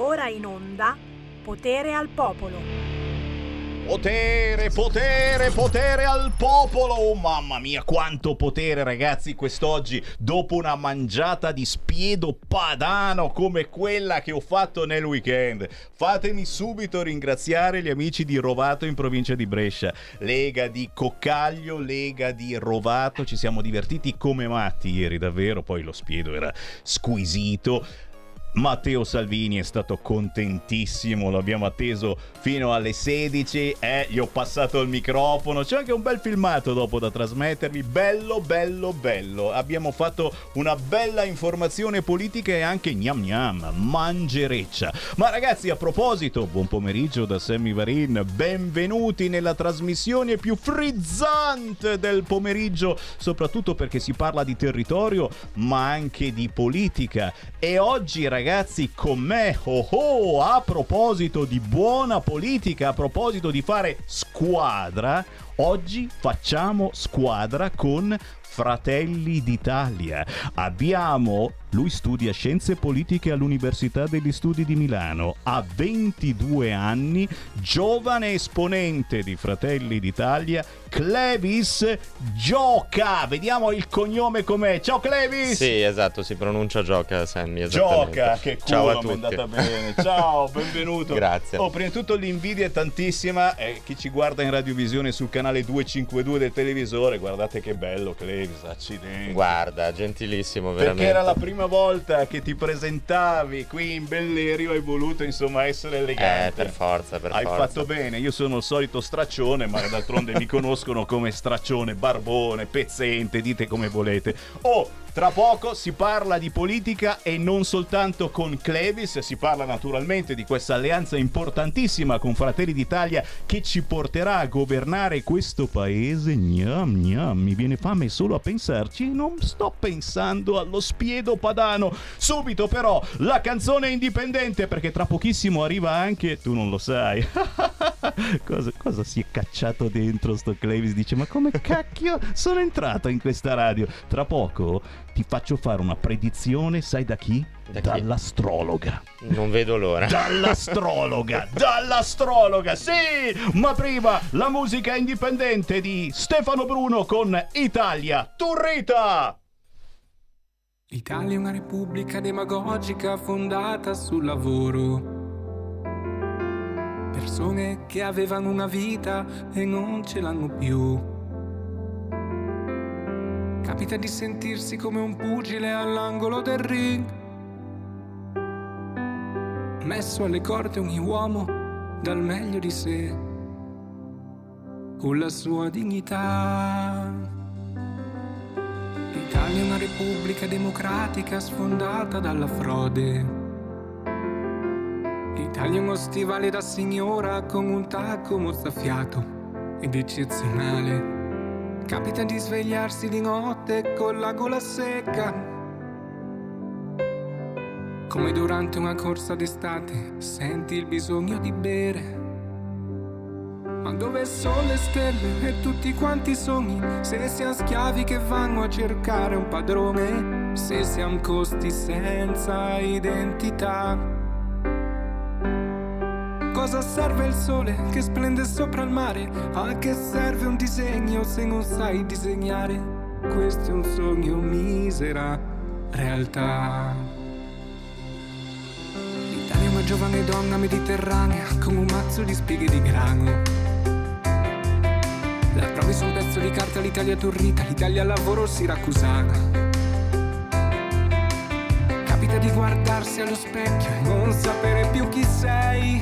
Ora in onda Potere al Popolo. Potere, potere, potere al popolo! Oh mamma mia, quanto potere ragazzi quest'oggi, dopo una mangiata di spiedo padano come quella che ho fatto nel weekend. Fatemi subito ringraziare gli amici di Rovato in provincia di Brescia, Lega di Coccaglio, Lega di Rovato, ci siamo divertiti come matti ieri davvero, poi lo spiedo era squisito. Matteo Salvini è stato contentissimo, lo abbiamo atteso fino alle 16 e gli ho passato il microfono. C'è anche un bel filmato dopo da trasmettervi, bello, bello, bello. Abbiamo fatto una bella informazione politica e anche gnam gnam, mangereccia. Ma ragazzi, a proposito, buon pomeriggio da Sammy Varin, benvenuti nella trasmissione più frizzante del pomeriggio, soprattutto perché si parla di territorio, ma anche di politica. E oggi, ragazzi, ragazzi con me. Oh oh, a proposito di buona politica, a proposito di fare squadra, oggi facciamo squadra con Fratelli d'Italia. Abbiamo lui studia scienze politiche all'Università degli Studi di Milano. Ha 22 anni, giovane esponente di Fratelli d'Italia. Clevis Gioca. Vediamo il cognome com'è. Ciao Clevis! Sì, esatto, si pronuncia Gioca, Sammy. Gioca, che culo, Ciao a tutti. è andata bene. Ciao, benvenuto. Grazie. Oh, prima di tutto l'invidia è tantissima. Eh, chi ci guarda in radiovisione sul canale 252 del televisore, guardate che bello Clevis, accidenti. Guarda, gentilissimo, veramente. Perché era la prima prima volta che ti presentavi qui in Bellerio hai voluto insomma essere elegante. Eh, per forza, per hai forza. fatto bene, io sono il solito straccione, ma d'altronde mi conoscono come straccione, barbone, pezzente, dite come volete. Oh, tra poco si parla di politica e non soltanto con Clevis, si parla naturalmente di questa alleanza importantissima con Fratelli d'Italia che ci porterà a governare questo paese. Gnam, gnam, mi viene fame solo a pensarci non sto pensando allo spiedo padano. Subito però la canzone indipendente perché tra pochissimo arriva anche, tu non lo sai. cosa, cosa si è cacciato dentro sto Clevis? Dice ma come cacchio sono entrato in questa radio? Tra poco ti faccio fare una predizione, sai da chi? Da chi? Dall'astrologa. Non vedo l'ora. Dall'astrologa, dall'astrologa, sì! Ma prima la musica indipendente di Stefano Bruno con Italia Turrita! L'Italia è una repubblica demagogica fondata sul lavoro. Persone che avevano una vita e non ce l'hanno più. Capita di sentirsi come un pugile all'angolo del ring. Messo alle corde ogni uomo dal meglio di sé, con la sua dignità. L'Italia è una repubblica democratica sfondata dalla frode. L'Italia è uno stivale da signora con un tacco mozzafiato ed eccezionale. Capita di svegliarsi di notte con la gola secca. Come durante una corsa d'estate senti il bisogno di bere. Ma dove sono le stelle e tutti quanti sogni? Se siamo schiavi che vanno a cercare un padrone, se siamo costi senza identità. Cosa serve il sole che splende sopra il mare? A che serve un disegno se non sai disegnare? Questo è un sogno misera realtà. L'Italia è una giovane donna mediterranea con un mazzo di spighe di grano. La trovi su un pezzo di carta l'Italia turrita, l'Italia lavoro siracusana. Capita di guardarsi allo specchio e non sapere più chi sei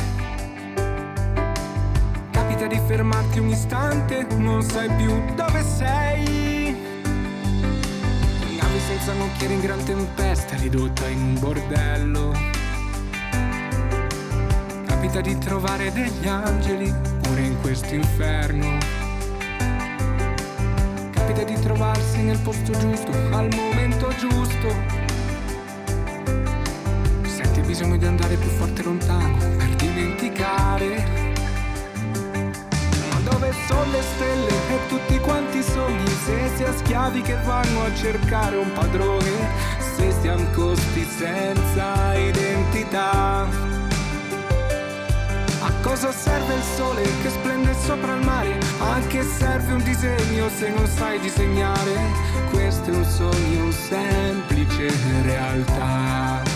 capita di fermarti un istante, non sai più dove sei. Navi senza nocchiere in gran tempesta, ridotta in un bordello. Capita di trovare degli angeli pure in questo inferno. Capita di trovarsi nel posto giusto, al momento giusto. Senti bisogno di andare più forte lontano per dimenticare dove sono le stelle e tutti quanti sogni se si ha schiavi che vanno a cercare un padrone se siamo costi senza identità cosa serve il sole che splende sopra il mare? A che serve un disegno se non sai disegnare? Questo è un sogno semplice realtà.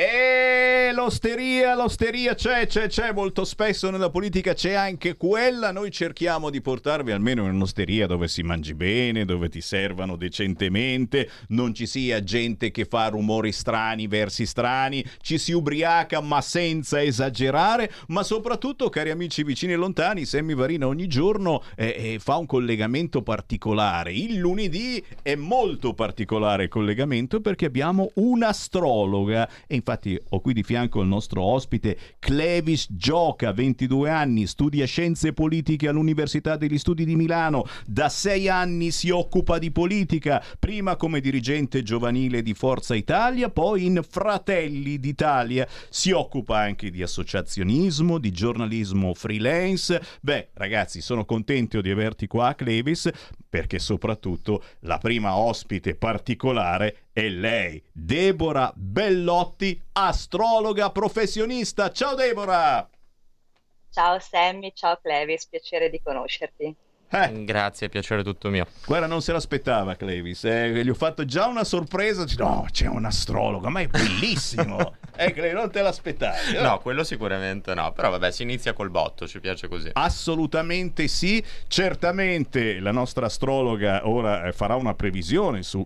E l'osteria, l'osteria c'è, c'è, c'è, molto spesso nella politica c'è anche quella, noi cerchiamo di portarvi almeno in un'osteria dove si mangi bene, dove ti servano decentemente, non ci sia gente che fa rumori strani, versi strani, ci si ubriaca ma senza esagerare, ma soprattutto cari amici vicini e lontani, Sammy Varina ogni giorno eh, eh, fa un collegamento particolare, il lunedì è molto particolare il collegamento perché abbiamo un'astrologa. E infatti ho qui di fianco il nostro ospite Clevis Gioca, 22 anni, studia scienze politiche all'Università degli Studi di Milano, da sei anni si occupa di politica, prima come dirigente giovanile di Forza Italia, poi in Fratelli d'Italia, si occupa anche di associazionismo, di giornalismo freelance. Beh, ragazzi, sono contento di averti qua, Clevis, perché soprattutto la prima ospite particolare è lei, Deborah Bellotti, astrologa professionista. Ciao Deborah! Ciao Sammy, ciao Clevis, piacere di conoscerti. Eh. Grazie, piacere tutto mio. Guarda, non se l'aspettava Clevis, eh. gli ho fatto già una sorpresa. No, c'è un astrologo, ma è bellissimo. eh, Clevis, non te l'aspettavi. Eh? No, quello sicuramente no. Però vabbè, si inizia col botto, ci piace così. Assolutamente sì. Certamente la nostra astrologa ora eh, farà una previsione su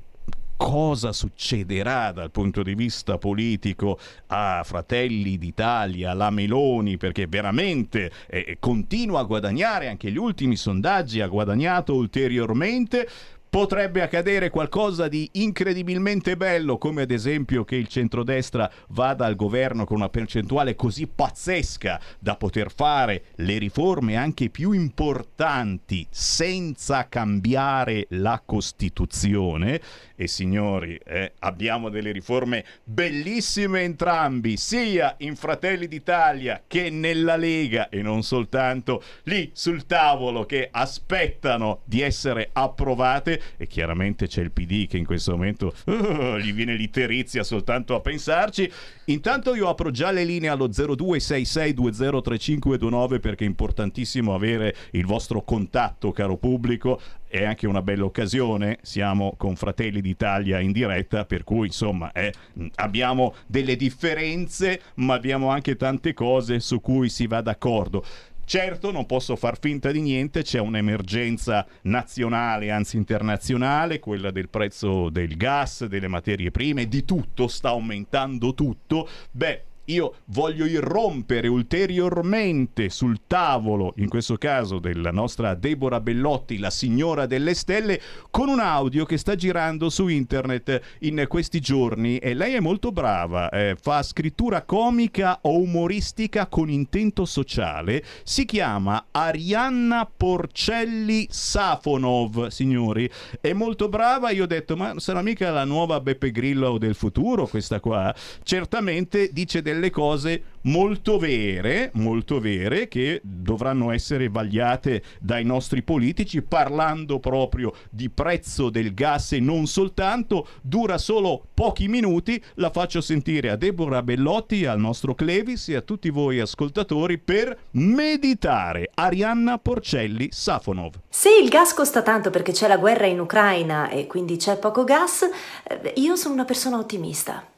cosa succederà dal punto di vista politico a Fratelli d'Italia, alla Meloni, perché veramente eh, continua a guadagnare, anche gli ultimi sondaggi ha guadagnato ulteriormente potrebbe accadere qualcosa di incredibilmente bello, come ad esempio che il centrodestra vada al governo con una percentuale così pazzesca da poter fare le riforme anche più importanti senza cambiare la Costituzione. E signori, eh, abbiamo delle riforme bellissime entrambi, sia in Fratelli d'Italia che nella Lega e non soltanto lì sul tavolo che aspettano di essere approvate e chiaramente c'è il PD che in questo momento uh, gli viene l'iterizia soltanto a pensarci. Intanto io apro già le linee allo 0266203529 perché è importantissimo avere il vostro contatto, caro pubblico. È anche una bella occasione, siamo con Fratelli d'Italia in diretta, per cui insomma eh, abbiamo delle differenze, ma abbiamo anche tante cose su cui si va d'accordo. Certo, non posso far finta di niente, c'è un'emergenza nazionale, anzi internazionale, quella del prezzo del gas, delle materie prime, di tutto, sta aumentando tutto. Beh, io voglio irrompere ulteriormente sul tavolo, in questo caso della nostra Deborah Bellotti, la signora delle stelle, con un audio che sta girando su internet in questi giorni. E lei è molto brava, eh, fa scrittura comica o umoristica con intento sociale, si chiama Arianna Porcelli Safonov, signori, è molto brava, io ho detto ma sarà mica la nuova Beppe Grillo del futuro questa qua? Certamente dice delle cose molto vere, molto vere, che dovranno essere vagliate dai nostri politici, parlando proprio di prezzo del gas e non soltanto, dura solo pochi minuti, la faccio sentire a Deborah Bellotti, al nostro Clevis e a tutti voi ascoltatori per meditare. Arianna Porcelli Safonov. Se il gas costa tanto perché c'è la guerra in Ucraina e quindi c'è poco gas, eh, io sono una persona ottimista.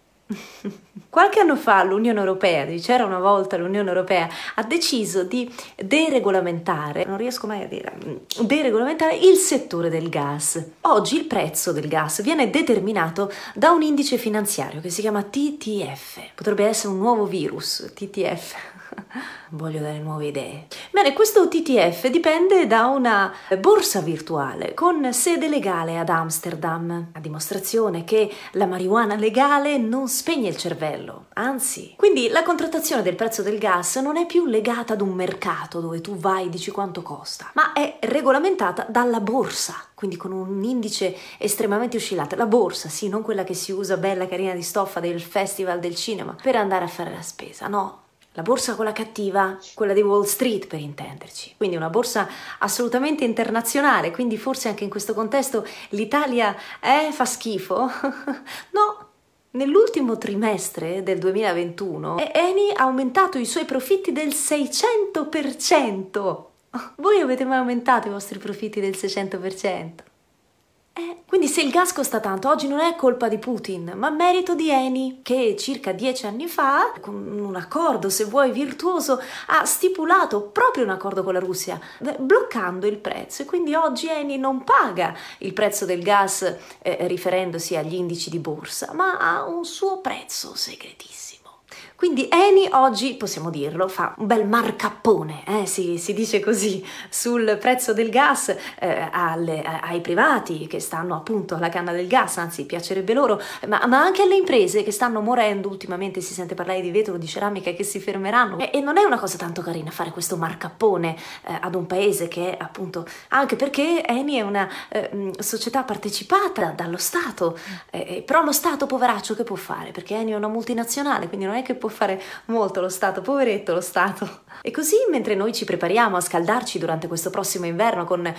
Qualche anno fa l'Unione Europea, c'era una volta l'Unione Europea, ha deciso di deregolamentare, non riesco mai a dire, deregolamentare il settore del gas. Oggi il prezzo del gas viene determinato da un indice finanziario che si chiama TTF. Potrebbe essere un nuovo virus, TTF. Voglio dare nuove idee. Bene, questo TTF dipende da una borsa virtuale con sede legale ad Amsterdam, a dimostrazione che la marijuana legale non spegne il cervello, anzi. Quindi la contrattazione del prezzo del gas non è più legata ad un mercato dove tu vai e dici quanto costa, ma è regolamentata dalla borsa, quindi con un indice estremamente oscillante. La borsa, sì, non quella che si usa bella carina di stoffa del festival del cinema per andare a fare la spesa, no, la borsa quella cattiva, quella di Wall Street per intenderci. Quindi una borsa assolutamente internazionale, quindi forse anche in questo contesto l'Italia è, fa schifo? no, Nell'ultimo trimestre del 2021 Eni ha aumentato i suoi profitti del 600%. Voi avete mai aumentato i vostri profitti del 600%? Eh, quindi se il gas costa tanto, oggi non è colpa di Putin, ma merito di Eni, che circa dieci anni fa, con un accordo, se vuoi, virtuoso, ha stipulato proprio un accordo con la Russia, bloccando il prezzo. E quindi oggi Eni non paga il prezzo del gas eh, riferendosi agli indici di borsa, ma ha un suo prezzo segretissimo. Quindi Eni oggi, possiamo dirlo, fa un bel marcappone, eh, si, si, dice così, sul prezzo del gas eh, alle, ai privati che stanno appunto alla canna del gas, anzi piacerebbe loro, ma, ma, anche alle imprese che stanno morendo, ultimamente si sente parlare di vetro, di ceramica che si fermeranno e, e non è una cosa tanto carina fare questo marcappone eh, ad un paese che è appunto, anche perché Eni è una eh, società partecipata dallo Stato, eh, però lo Stato poveraccio che può fare? Perché Eni è una multinazionale, quindi non è che può fare molto lo Stato, poveretto lo Stato. E così mentre noi ci prepariamo a scaldarci durante questo prossimo inverno con eh,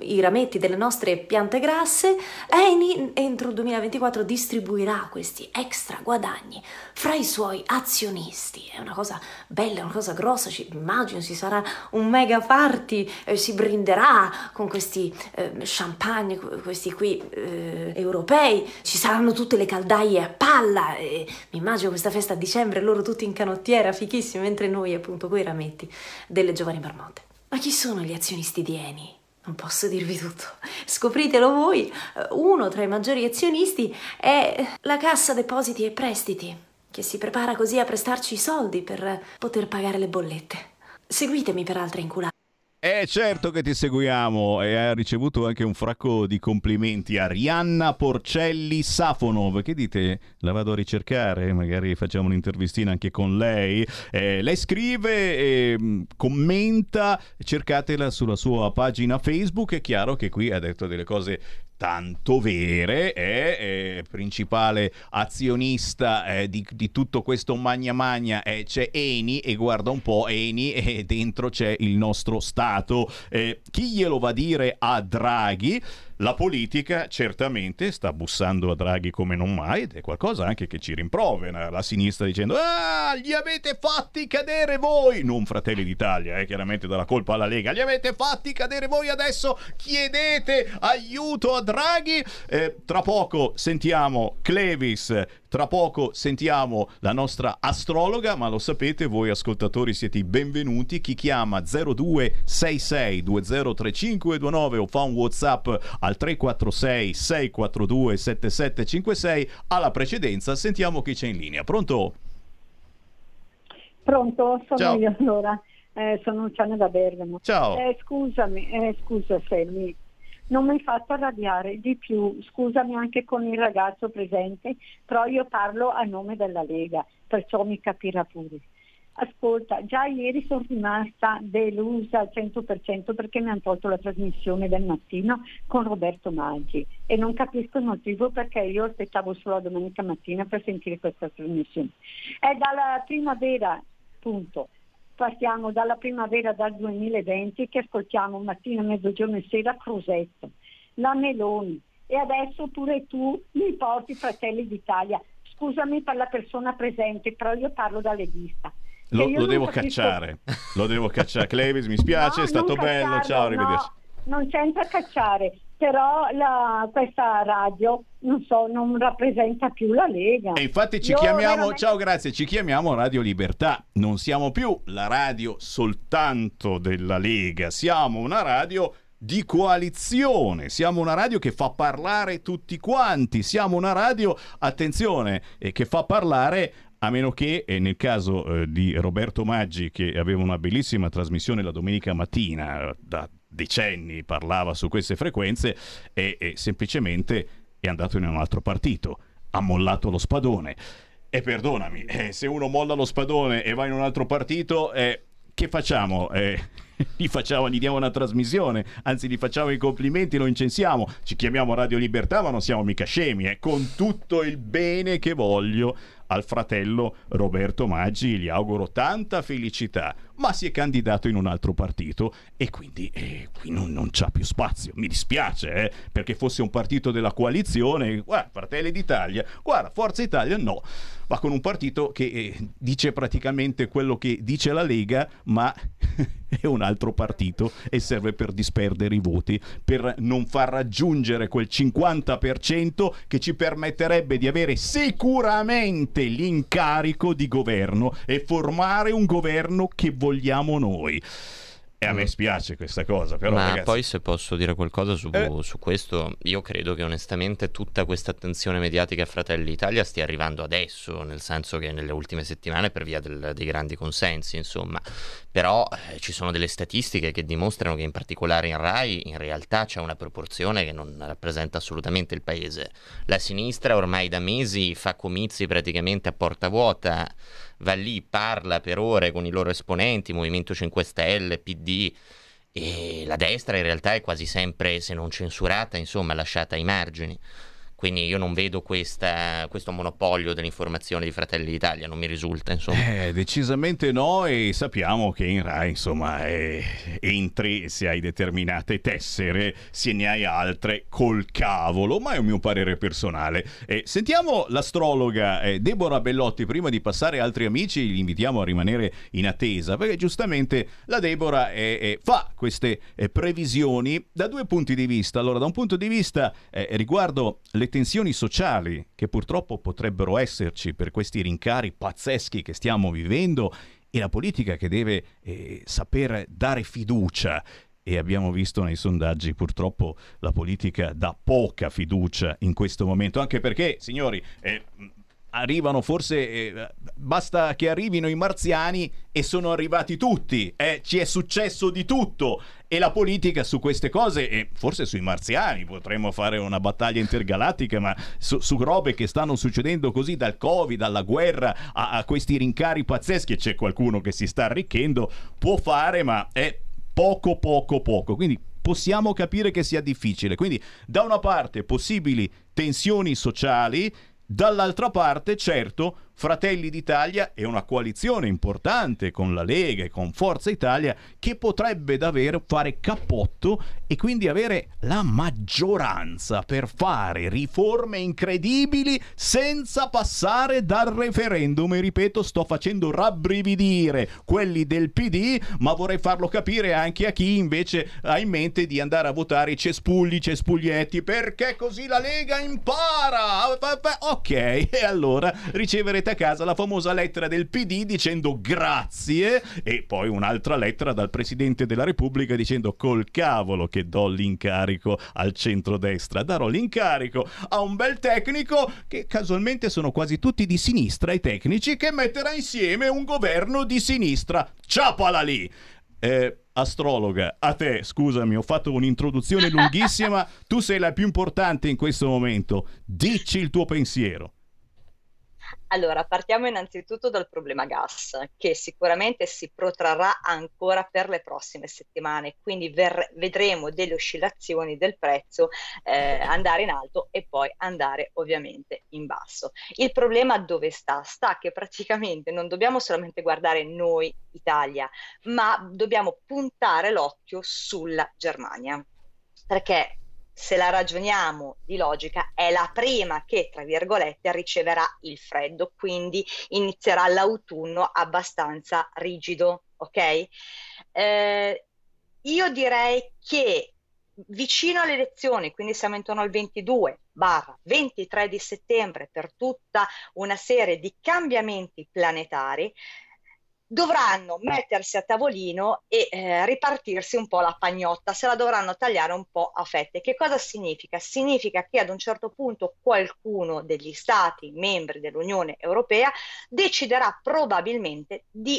i rametti delle nostre piante grasse, Eni entro il 2024 distribuirà questi extra guadagni fra i suoi azionisti. È una cosa bella, una cosa grossa, ci, immagino ci sarà un mega party, eh, si brinderà con questi eh, champagne, questi qui eh, europei, ci saranno tutte le caldaie a palla, mi immagino questa festa a dicembre loro tutti in canottiera, fichissimi, mentre noi appunto coi rametti delle giovani marmotte. Ma chi sono gli azionisti di Eni? Non posso dirvi tutto. Scopritelo voi. Uno tra i maggiori azionisti è la Cassa Depositi e Prestiti, che si prepara così a prestarci i soldi per poter pagare le bollette. Seguitemi per altre inculate. Eh certo che ti seguiamo e ha ricevuto anche un fracco di complimenti a Rianna Porcelli Safonov. Che dite? La vado a ricercare, magari facciamo un'intervistina anche con lei. Eh, lei scrive, eh, commenta, cercatela sulla sua pagina Facebook. È chiaro che qui ha detto delle cose tanto vere, è, è principale azionista eh, di, di, tutto questo magna magna, eh, c'è Eni e guarda un po' Eni e dentro c'è il nostro Stato. Eh, chi glielo va a dire a Draghi? La politica certamente sta bussando a Draghi come non mai ed è qualcosa anche che ci rimprovera. La sinistra dicendo ah, li avete fatti cadere voi, non Fratelli d'Italia, eh, chiaramente dalla colpa alla Lega, li avete fatti cadere voi adesso, chiedete aiuto a Draghi. Eh, tra poco sentiamo Clevis tra poco sentiamo la nostra astrologa, ma lo sapete, voi ascoltatori siete i benvenuti. Chi chiama 0266 203529 o fa un WhatsApp al 346 642 7756 alla precedenza, sentiamo chi c'è in linea. Pronto? Pronto? Sono Ciao. io allora. Eh, sono Luciana da Bergamo. Ciao. Eh, scusami, eh, scusa Selmi, non mi hai fatto arrabbiare di più, scusami anche con il ragazzo presente, però io parlo a nome della Lega, perciò mi capirà pure. Ascolta, già ieri sono rimasta delusa al 100% perché mi hanno tolto la trasmissione del mattino con Roberto Maggi e non capisco il motivo perché io aspettavo solo la domenica mattina per sentire questa trasmissione. È dalla primavera, punto. Partiamo dalla primavera dal 2020 che ascoltiamo mattina, mezzogiorno e sera Crosetto, la Meloni e adesso pure tu mi porti Fratelli d'Italia. Scusami per la persona presente, però io parlo da leghista. Lo, lo devo capisco- cacciare, lo devo cacciare. Clevis, mi spiace, No, è stato bello, cacciarlo, ciao, arrivederci. no, non c'entra cacciare, però la- questa radio, non so, non rappresenta più la Lega. E infatti ci Io chiamiamo, veramente- ciao grazie, ci chiamiamo Radio Libertà, non siamo più la radio soltanto della Lega, siamo una radio di coalizione, siamo una radio che fa parlare tutti quanti, siamo una radio, attenzione, eh, che fa parlare a meno che eh, nel caso eh, di Roberto Maggi che aveva una bellissima trasmissione la domenica mattina, eh, da decenni parlava su queste frequenze e, e semplicemente è andato in un altro partito, ha mollato lo spadone. E perdonami, eh, se uno molla lo spadone e va in un altro partito, eh, che facciamo? Eh, gli, facciamo, gli diamo una trasmissione, anzi gli facciamo i complimenti, lo incensiamo, ci chiamiamo Radio Libertà, ma non siamo mica scemi, eh, con tutto il bene che voglio al fratello Roberto Maggi, gli auguro tanta felicità, ma si è candidato in un altro partito e quindi eh, qui non, non c'ha più spazio. Mi dispiace, eh, perché fosse un partito della coalizione, guarda, Fratelli d'Italia, guarda, Forza Italia no, va con un partito che eh, dice praticamente quello che dice la Lega, ma è un altro partito e serve per disperdere i voti, per non far raggiungere quel 50% che ci permetterebbe di avere sicuramente l'incarico di governo e formare un governo che vogliamo noi. E a me spiace questa cosa, però Ma ragazzi, poi se posso dire qualcosa su, Eh. su questo, io credo che onestamente tutta questa attenzione mediatica a Fratelli d'Italia stia arrivando adesso, nel senso che nelle ultime settimane per via del- dei grandi consensi, insomma. Però eh, ci sono delle statistiche che dimostrano che in particolare in Rai in realtà c'è una proporzione che non rappresenta assolutamente il paese. La sinistra ormai da mesi fa comizi praticamente a porta vuota, va lì, parla per ore con i loro esponenti, Movimento 5 Stelle, PD, e la destra in realtà è quasi sempre, se non censurata, insomma, lasciata ai margini. Quindi io non vedo questa- questo monopolio dell'informazione di Fratelli d'Italia, non mi risulta. Eh, decisamente no e sappiamo che in Rai insomma eh, entri se hai determinate tessere, se ne hai altre col cavolo, ma è un mio parere personale. Eh, sentiamo l'astrologa eh, Deborah Bellotti, prima di passare altri amici li invitiamo a rimanere in attesa perché giustamente la Deborah eh, eh, fa queste previsioni da due punti di vista. Allora da un punto di vista riguardo le tensioni sociali che purtroppo potrebbero esserci per questi rincari pazzeschi che stiamo vivendo e la politica che deve eh, saper dare fiducia. E abbiamo visto nei sondaggi purtroppo la politica dà poca fiducia in questo momento, anche perché, signori, eh, arrivano forse, eh, basta che arrivino i marziani e sono arrivati tutti, eh, ci è successo di tutto e la politica su queste cose e forse sui marziani potremmo fare una battaglia intergalattica, ma su, su robe che stanno succedendo così dal Covid, alla guerra, a, a questi rincari pazzeschi c'è qualcuno che si sta arricchendo, può fare, ma è poco poco poco. Quindi possiamo capire che sia difficile. Quindi da una parte possibili tensioni sociali, dall'altra parte certo Fratelli d'Italia è una coalizione importante con la Lega e con Forza Italia che potrebbe davvero fare cappotto e quindi avere la maggioranza per fare riforme incredibili senza passare dal referendum. E ripeto, sto facendo rabbrividire quelli del PD, ma vorrei farlo capire anche a chi invece ha in mente di andare a votare i cespugli, i cespuglietti, perché così la Lega impara. Ok, e allora riceverete portate a casa la famosa lettera del PD dicendo grazie e poi un'altra lettera dal Presidente della Repubblica dicendo col cavolo che do l'incarico al centrodestra, darò l'incarico a un bel tecnico che casualmente sono quasi tutti di sinistra i tecnici che metterà insieme un governo di sinistra. Ciapala lì! Eh, astrologa, a te, scusami, ho fatto un'introduzione lunghissima, tu sei la più importante in questo momento, dici il tuo pensiero. Allora, partiamo innanzitutto dal problema gas, che sicuramente si protrarrà ancora per le prossime settimane, quindi ver- vedremo delle oscillazioni del prezzo eh, andare in alto e poi andare ovviamente in basso. Il problema dove sta? Sta che praticamente non dobbiamo solamente guardare noi, Italia, ma dobbiamo puntare l'occhio sulla Germania, perché se la ragioniamo di logica, è la prima che, tra virgolette, riceverà il freddo, quindi inizierà l'autunno abbastanza rigido, ok? Eh, io direi che vicino alle elezioni, quindi siamo intorno al 22 barra 23 di settembre per tutta una serie di cambiamenti planetari, dovranno mettersi a tavolino e eh, ripartirsi un po' la pagnotta, se la dovranno tagliare un po' a fette. Che cosa significa? Significa che ad un certo punto qualcuno degli stati membri dell'Unione Europea deciderà probabilmente di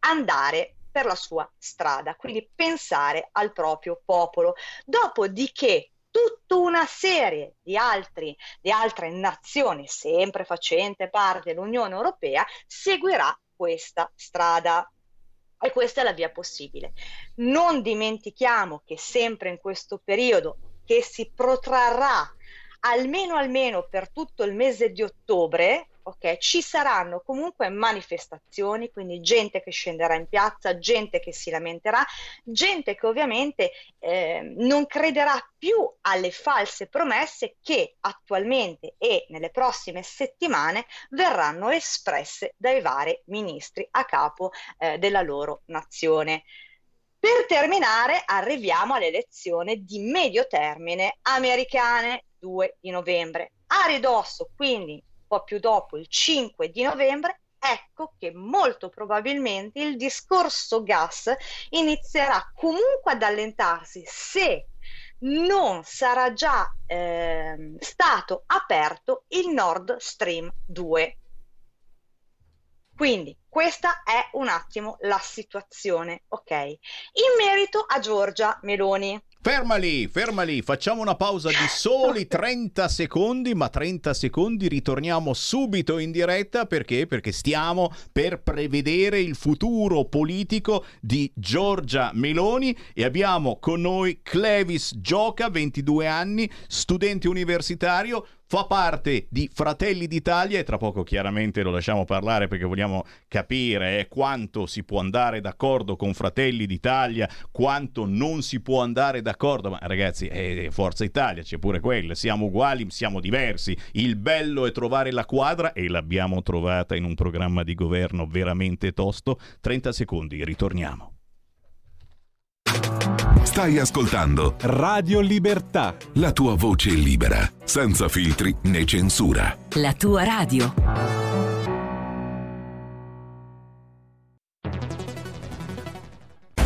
andare per la sua strada, quindi pensare al proprio popolo. Dopodiché tutta una serie di, altri, di altre nazioni, sempre facente parte dell'Unione Europea, seguirà questa strada. E questa è la via possibile. Non dimentichiamo che sempre in questo periodo che si protrarrà almeno almeno per tutto il mese di ottobre, ok, ci saranno comunque manifestazioni, quindi gente che scenderà in piazza, gente che si lamenterà, gente che ovviamente eh, non crederà più alle false promesse che attualmente e nelle prossime settimane verranno espresse dai vari ministri a capo eh, della loro nazione. Per terminare, arriviamo alle elezioni di medio termine americane 2 di novembre. A ridosso, quindi po' più dopo, il 5 di novembre, ecco che molto probabilmente il discorso gas inizierà comunque ad allentarsi se non sarà già eh, stato aperto il Nord Stream 2. Quindi questa è un attimo la situazione, ok? In merito a Giorgia Meloni. Ferma lì, ferma lì, facciamo una pausa di soli 30 secondi, ma 30 secondi ritorniamo subito in diretta perché? Perché stiamo per prevedere il futuro politico di Giorgia Meloni e abbiamo con noi Clevis Gioca, 22 anni, studente universitario, fa parte di Fratelli d'Italia e tra poco chiaramente lo lasciamo parlare perché vogliamo capire eh, quanto si può andare d'accordo con Fratelli d'Italia, quanto non si può andare d'accordo, ma ragazzi, eh, Forza Italia c'è pure quella, siamo uguali, siamo diversi, il bello è trovare la quadra e l'abbiamo trovata in un programma di governo veramente tosto. 30 secondi, ritorniamo. Stai ascoltando Radio Libertà. La tua voce libera, senza filtri né censura. La tua radio.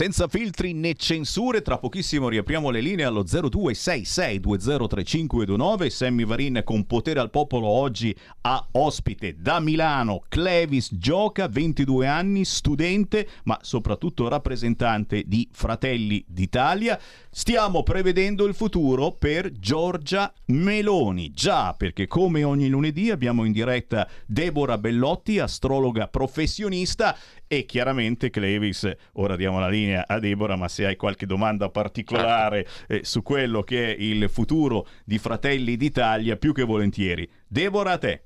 Senza filtri né censure. Tra pochissimo riapriamo le linee allo 0266203529. Sammy Varin con potere al popolo oggi ha ospite da Milano. Clevis gioca, 22 anni, studente, ma soprattutto rappresentante di Fratelli d'Italia. Stiamo prevedendo il futuro per Giorgia Meloni. Già, perché come ogni lunedì abbiamo in diretta Deborah Bellotti, astrologa professionista e chiaramente Clevis, ora diamo la linea a Deborah, ma se hai qualche domanda particolare eh, su quello che è il futuro di Fratelli d'Italia, più che volentieri. Deborah, a te.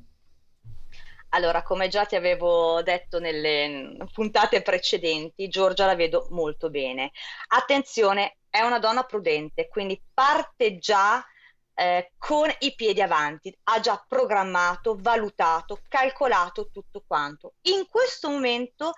Allora, come già ti avevo detto nelle puntate precedenti, Giorgia la vedo molto bene. Attenzione, è una donna prudente, quindi parte già eh, con i piedi avanti, ha già programmato, valutato, calcolato tutto quanto. In questo momento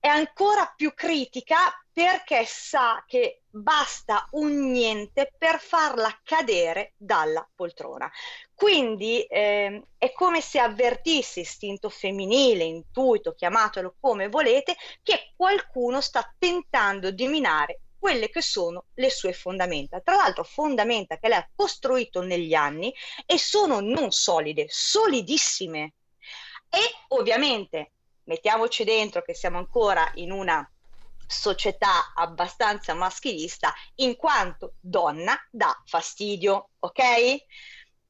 è ancora più critica perché sa che basta un niente per farla cadere dalla poltrona. Quindi eh, è come se avvertisse istinto femminile, intuito, chiamatelo come volete, che qualcuno sta tentando di minare quelle che sono le sue fondamenta. Tra l'altro fondamenta che lei ha costruito negli anni e sono non solide, solidissime. E ovviamente mettiamoci dentro che siamo ancora in una società abbastanza maschilista in quanto donna dà fastidio, ok?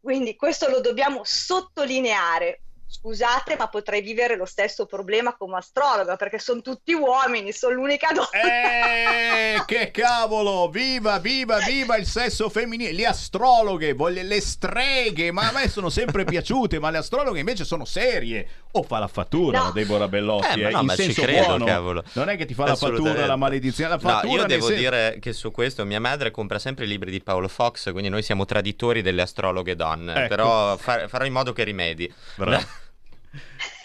Quindi questo lo dobbiamo sottolineare scusate, ma potrei vivere lo stesso problema come astrologa perché sono tutti uomini, sono l'unica donna. Eh, che cavolo! Viva, viva, viva il sesso femminile! Le astrologhe, voglio, le streghe, ma a me sono sempre piaciute, ma le astrologhe invece sono serie. O fa la fattura, no. Deborah Bellotti, eh, eh, no, in ma senso ci credo, buono. cavolo. Non è che ti fa la fattura la maledizione, la fattura no, io devo sen- dire che su questo mia madre compra sempre i libri di Paolo Fox, quindi noi siamo traditori delle astrologhe donne, Ecco. però fa- farò in modo che rimedi. Bravo.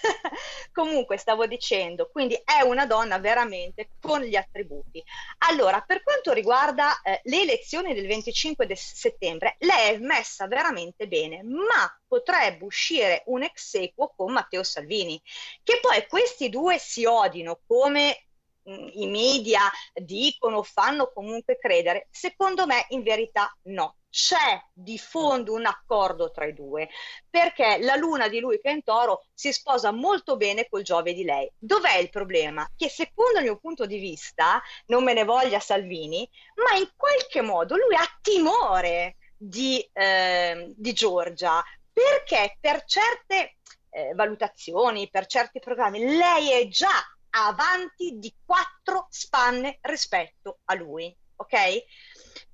Comunque stavo dicendo, quindi è una donna veramente con gli attributi. Allora, per quanto riguarda eh, le elezioni del 25 de- settembre, lei è messa veramente bene, ma potrebbe uscire un ex equo con Matteo Salvini, che poi questi due si odino come mh, i media dicono, fanno comunque credere, secondo me in verità no. C'è di fondo un accordo tra i due, perché la luna di lui che è in toro si sposa molto bene col Giove di lei. Dov'è il problema? Che secondo il mio punto di vista, non me ne voglia Salvini, ma in qualche modo lui ha timore di, eh, di Giorgia, perché per certe eh, valutazioni, per certi programmi, lei è già avanti di quattro spanne rispetto a lui, ok?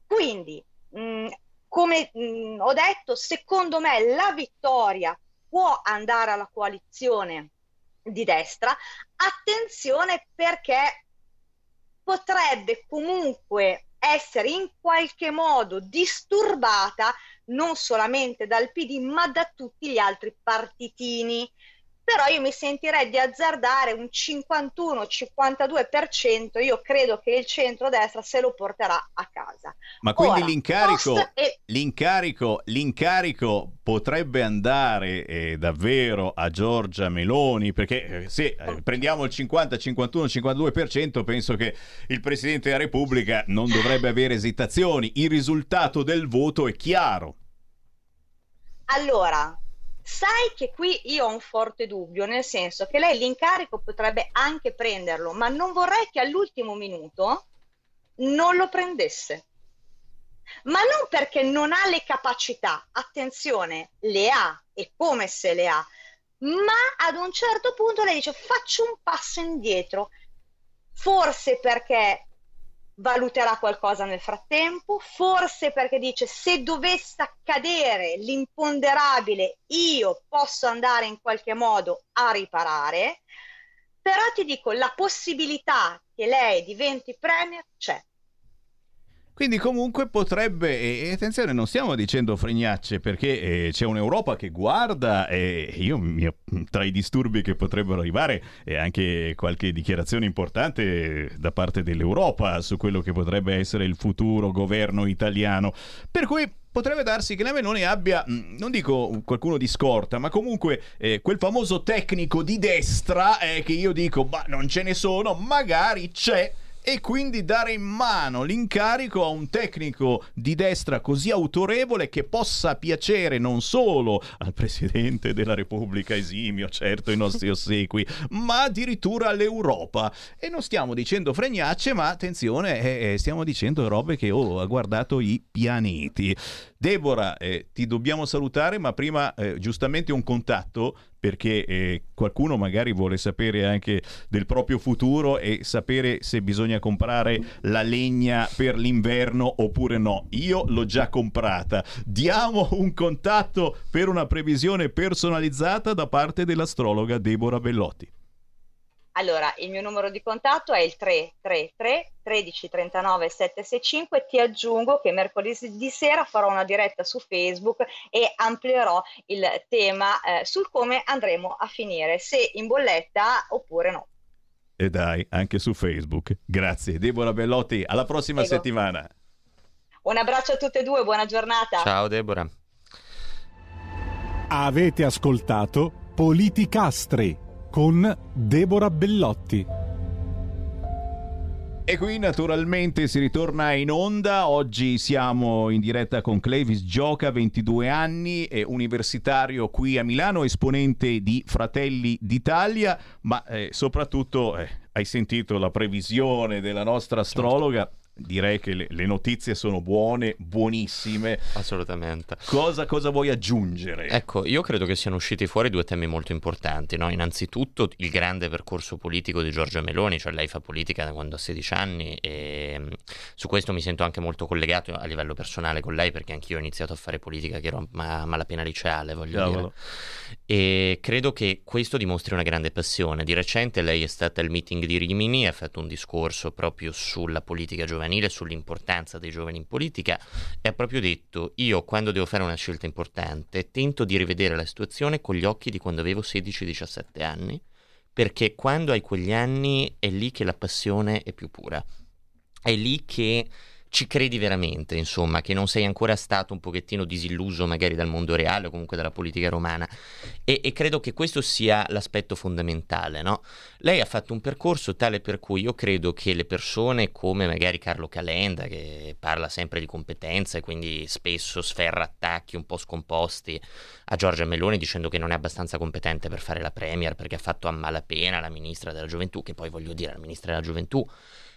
Quindi, mh, come mh, ho detto, secondo me la vittoria può andare alla coalizione di destra. Attenzione perché potrebbe comunque essere in qualche modo disturbata non solamente dal PD ma da tutti gli altri partitini però io mi sentirei di azzardare un 51-52%, io credo che il centro-destra se lo porterà a casa. Ma quindi Ora, l'incarico, e- l'incarico, l'incarico potrebbe andare eh, davvero a Giorgia Meloni? Perché eh, se eh, prendiamo il 50, 51, 52%, penso che il Presidente della Repubblica non dovrebbe avere esitazioni. Il risultato del voto è chiaro. Allora, sai che qui io ho un forte dubbio, nel senso che lei l'incarico potrebbe anche prenderlo, ma non vorrei che all'ultimo minuto non lo prendesse. Ma non perché non ha le capacità, attenzione, le ha e come se le ha, ma ad un certo punto lei dice faccio un passo indietro, forse perché valuterà qualcosa nel frattempo, forse perché dice se dovesse accadere l'imponderabile io posso andare in qualche modo a riparare, però ti dico la possibilità che lei diventi premier c'è. Quindi comunque potrebbe, e attenzione, non stiamo dicendo fregnacce perché eh, c'è un'Europa che guarda e io mi- tra i disturbi che potrebbero arrivare e anche qualche dichiarazione importante da parte dell'Europa su quello che potrebbe essere il futuro governo italiano. Per cui potrebbe darsi che la Meloni abbia, mh, non dico qualcuno di scorta, ma comunque eh, quel famoso tecnico di destra eh, che io dico, ma non ce ne sono, magari c'è. E quindi dare in mano l'incarico a un tecnico di destra così autorevole che possa piacere non solo al Presidente della Repubblica esimio, certo i nostri ossequi, ma addirittura all'Europa. E non stiamo dicendo fregnacce, ma attenzione, eh, eh stiamo dicendo robe che oh, ha guardato i pianeti. Deborah, eh, ti dobbiamo salutare, ma prima eh, giustamente un contatto perché eh, qualcuno magari vuole sapere anche del proprio futuro e sapere se bisogna comprare la legna per l'inverno oppure no. Io l'ho già comprata. Diamo un contatto per una previsione personalizzata da parte dell'astrologa Deborah Bellotti. Allora, il mio numero di contatto è il 333 13 39 765. Ti aggiungo che mercoledì sera farò una diretta su Facebook e amplierò il tema eh, sul come andremo a finire, se in bolletta oppure no. E dai, anche su Facebook. Grazie. Deborah Bellotti, alla prossima Prego. settimana. Un abbraccio a tutte e due, buona giornata. Ciao Deborah. Avete ascoltato Politicastri con Deborah Bellotti. E qui naturalmente si ritorna in onda, oggi siamo in diretta con Clevis Gioca, 22 anni, è universitario qui a Milano, esponente di Fratelli d'Italia, ma eh, soprattutto eh, hai sentito la previsione della nostra astrologa, direi che le, le, notizie sono buone, buonissime. Assolutamente. Cosa, cosa, vuoi aggiungere? Ecco, io credo che siano usciti fuori due temi molto importanti. No? Innanzitutto il grande percorso politico di Giorgia Meloni, cioè lei fa politica da quando ha 16 anni e mm, su questo mi sento anche molto collegato a livello personale con lei perché anch'io ho iniziato a fare politica che ero a malapena liceale, voglio Cavolo. dire. E credo che questo dimostri una grande passione. Di recente lei è stata al meeting di Rimini, ha fatto un discorso proprio sulla politica giovanile giovanile sull'importanza dei giovani in politica e ha proprio detto io quando devo fare una scelta importante tento di rivedere la situazione con gli occhi di quando avevo 16-17 anni perché quando hai quegli anni è lì che la passione è più pura. È lì che ci credi veramente, insomma, che non sei ancora stato un pochettino disilluso magari dal mondo reale o comunque dalla politica romana. E, e credo che questo sia l'aspetto fondamentale, no? Lei ha fatto un percorso tale per cui io credo che le persone come magari Carlo Calenda, che parla sempre di competenza e quindi spesso sferra attacchi un po' scomposti a Giorgia Meloni dicendo che non è abbastanza competente per fare la Premier perché ha fatto a malapena la ministra della gioventù, che poi voglio dire la ministra della gioventù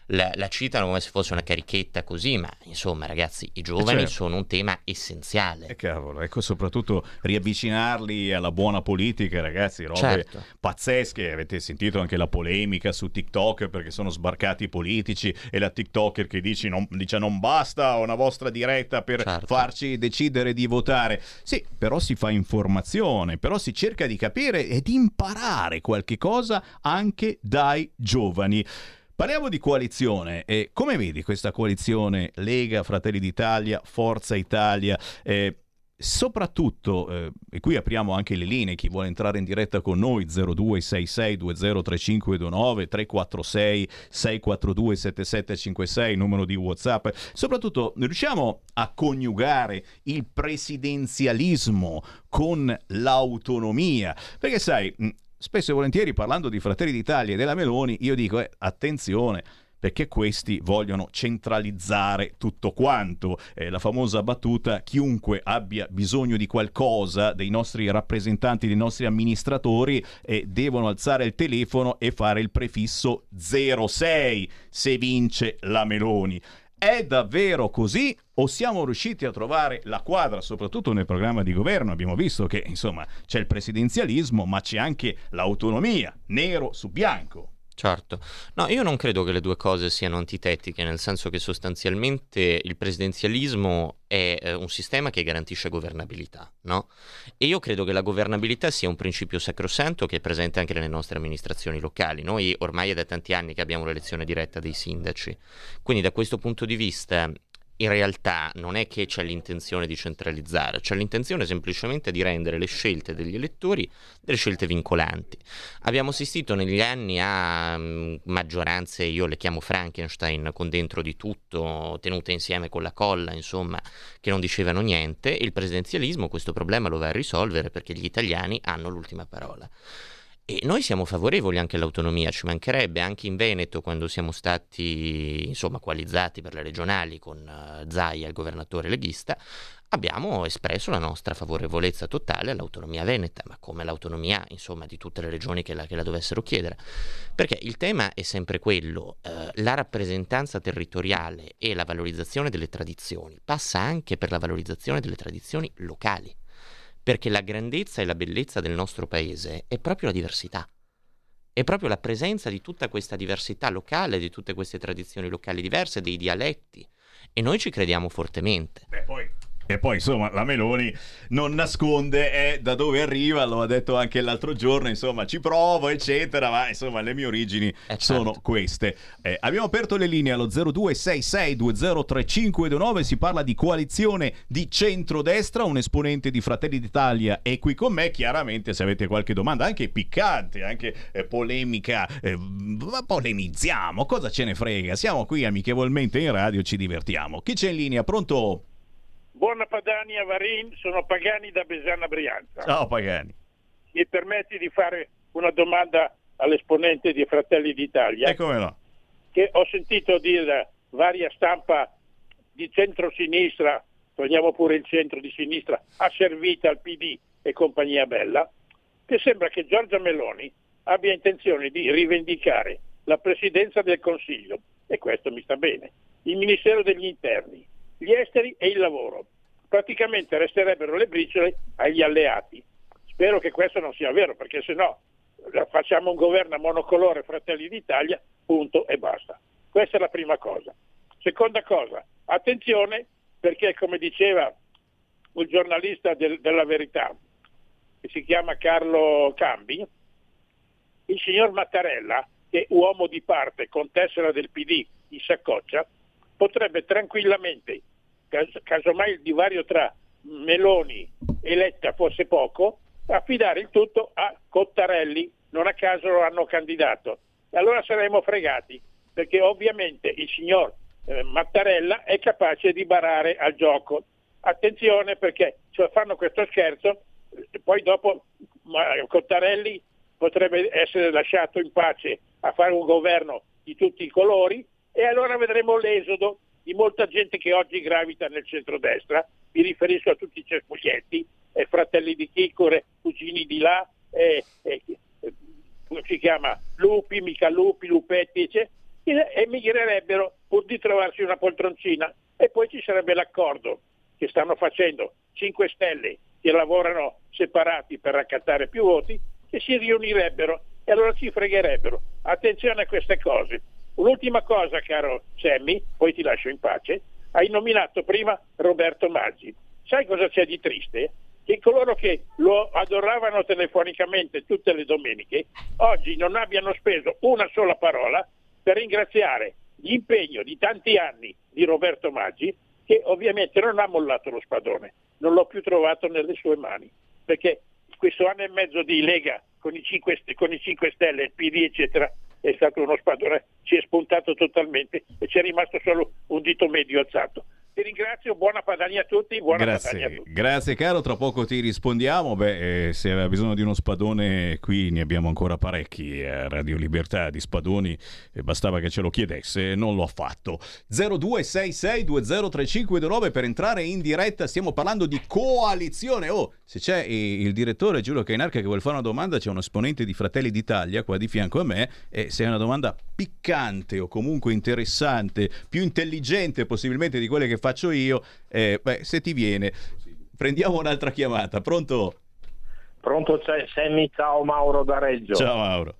la, la, citano come se fosse una carichetta così, ma insomma ragazzi, i giovani certo. sono un tema essenziale. E cavolo, ecco soprattutto riavvicinarli alla buona politica, ragazzi, robe certo. pazzesche. Avete sentito anche la polemica su TikTok perché sono sbarcati i politici e la TikToker che dice non, dice non basta una vostra diretta per certo. farci decidere di votare. Sì, però si fa informazione, però si cerca di capire e di imparare qualche cosa anche dai giovani. Parliamo di coalizione e come vedi questa coalizione Lega, Fratelli d'Italia, Forza Italia? Eh, soprattutto, eh, e qui apriamo anche le linee, chi vuole entrare in diretta con noi 0266203529 346 642 7756 numero di Whatsapp, soprattutto riusciamo a coniugare il presidenzialismo con l'autonomia, perché sai, spesso e volentieri parlando di Fratelli d'Italia e della Meloni, io dico eh, attenzione perché questi vogliono centralizzare tutto quanto. Eh, la famosa battuta, chiunque abbia bisogno di qualcosa dei nostri rappresentanti, dei nostri amministratori, eh, devono alzare il telefono e fare il prefisso 06 se vince la Meloni. È davvero così o siamo riusciti a trovare la quadra, soprattutto nel programma di governo? Abbiamo visto che, insomma, c'è il presidenzialismo, ma c'è anche l'autonomia, nero su bianco. Certo, no, io non credo che le due cose siano antitetiche, nel senso che sostanzialmente il presidenzialismo è eh, un sistema che garantisce governabilità, no? E io credo che la governabilità sia un principio sacrosanto che è presente anche nelle nostre amministrazioni locali. Noi ormai è da tanti anni che abbiamo l'elezione diretta dei sindaci, quindi da questo punto di vista in realtà non è che c'è l'intenzione di centralizzare, c'è l'intenzione semplicemente di rendere le scelte degli elettori delle scelte vincolanti. Abbiamo assistito negli anni a um, maggioranze, io le chiamo Frankenstein, con dentro di tutto, tenute insieme con la colla, insomma, che non dicevano niente. Il presidenzialismo questo problema lo va a risolvere perché gli italiani hanno l'ultima parola. E noi siamo favorevoli anche all'autonomia, ci mancherebbe anche in Veneto quando siamo stati insomma coalizzati per le regionali con uh, Zaia, il governatore leghista, abbiamo espresso la nostra favorevolezza totale all'autonomia veneta, ma come l'autonomia insomma di tutte le regioni che la, che la dovessero chiedere. Perché il tema è sempre quello, eh, la rappresentanza territoriale e la valorizzazione delle tradizioni passa anche per la valorizzazione delle tradizioni locali perché la grandezza e la bellezza del nostro paese è proprio la diversità. È proprio la presenza di tutta questa diversità locale, di tutte queste tradizioni locali diverse, dei dialetti. E noi ci crediamo fortemente. Beh, poi e poi insomma la Meloni non nasconde eh, da dove arriva, lo ha detto anche l'altro giorno, insomma ci provo eccetera, ma insomma le mie origini eh, certo. sono queste. Eh, abbiamo aperto le linee allo 0266203529, si parla di coalizione di centrodestra, un esponente di Fratelli d'Italia è qui con me, chiaramente se avete qualche domanda, anche piccante, anche eh, polemica, eh, polemizziamo, cosa ce ne frega, siamo qui amichevolmente in radio, ci divertiamo. Chi c'è in linea? Pronto? Buona Padani a Varin, sono Pagani da Besana Brianza. Ciao Pagani. Mi permetti di fare una domanda all'esponente di Fratelli d'Italia? E come no? Che ho sentito dire da varia stampa di centro-sinistra, togliamo pure il centro di sinistra, asservita al PD e compagnia bella, che sembra che Giorgia Meloni abbia intenzione di rivendicare la presidenza del Consiglio, e questo mi sta bene, il Ministero degli Interni, gli esteri e il lavoro. Praticamente resterebbero le briciole agli alleati. Spero che questo non sia vero, perché se no facciamo un governo a monocolore Fratelli d'Italia, punto e basta. Questa è la prima cosa. Seconda cosa, attenzione perché come diceva un giornalista del, della verità, che si chiama Carlo Cambi, il signor Mattarella, che è uomo di parte con tessera del PD in saccoccia, potrebbe tranquillamente casomai il divario tra Meloni e Letta fosse poco, affidare il tutto a Cottarelli, non a caso lo hanno candidato. Allora saremmo fregati, perché ovviamente il signor eh, Mattarella è capace di barare al gioco. Attenzione perché cioè, fanno questo scherzo, poi dopo Cottarelli potrebbe essere lasciato in pace a fare un governo di tutti i colori e allora vedremo l'esodo di molta gente che oggi gravita nel centrodestra, mi riferisco a tutti i cespuglietti, eh, fratelli di Chicore, cugini di là, eh, eh, come si chiama, lupi, mica lupi, lupetti, e emigrerebbero pur di trovarsi una poltroncina e poi ci sarebbe l'accordo che stanno facendo 5 Stelle che lavorano separati per raccattare più voti e si riunirebbero e allora ci fregherebbero. Attenzione a queste cose. Un'ultima cosa, caro Sammy, poi ti lascio in pace. Hai nominato prima Roberto Maggi. Sai cosa c'è di triste? Che coloro che lo adoravano telefonicamente tutte le domeniche oggi non abbiano speso una sola parola per ringraziare l'impegno di tanti anni di Roberto Maggi che ovviamente non ha mollato lo spadone, non l'ho più trovato nelle sue mani, perché questo anno e mezzo di Lega con i 5, con i 5 Stelle, il PD eccetera, è stato uno spadone, si è spuntato totalmente e c'è rimasto solo un dito medio alzato. Ti ringrazio, buona Padania a tutti. Grazie, a tutti. grazie caro, tra poco ti rispondiamo. Beh, eh, se aveva bisogno di uno spadone, qui ne abbiamo ancora parecchi a Radio Libertà di spadoni, eh, bastava che ce lo chiedesse, non lo ha fatto. 0266203529 per entrare in diretta, stiamo parlando di coalizione. Oh, se c'è il direttore Giulio Cainarca che vuole fare una domanda, c'è un esponente di Fratelli d'Italia qua di fianco a me e se è una domanda piccante o comunque interessante, più intelligente possibilmente di quelle che faccio io, eh, beh, se ti viene, prendiamo un'altra chiamata. Pronto? Pronto, c'è ciao Mauro da Reggio. Ciao Mauro.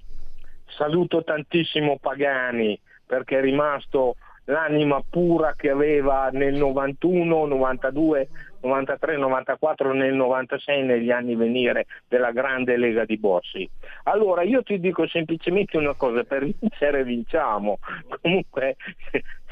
Saluto tantissimo Pagani perché è rimasto l'anima pura che aveva nel 91, 92, 93, 94, nel 96, negli anni venire della grande Lega di Bossi. Allora io ti dico semplicemente una cosa, per vincere vinciamo, comunque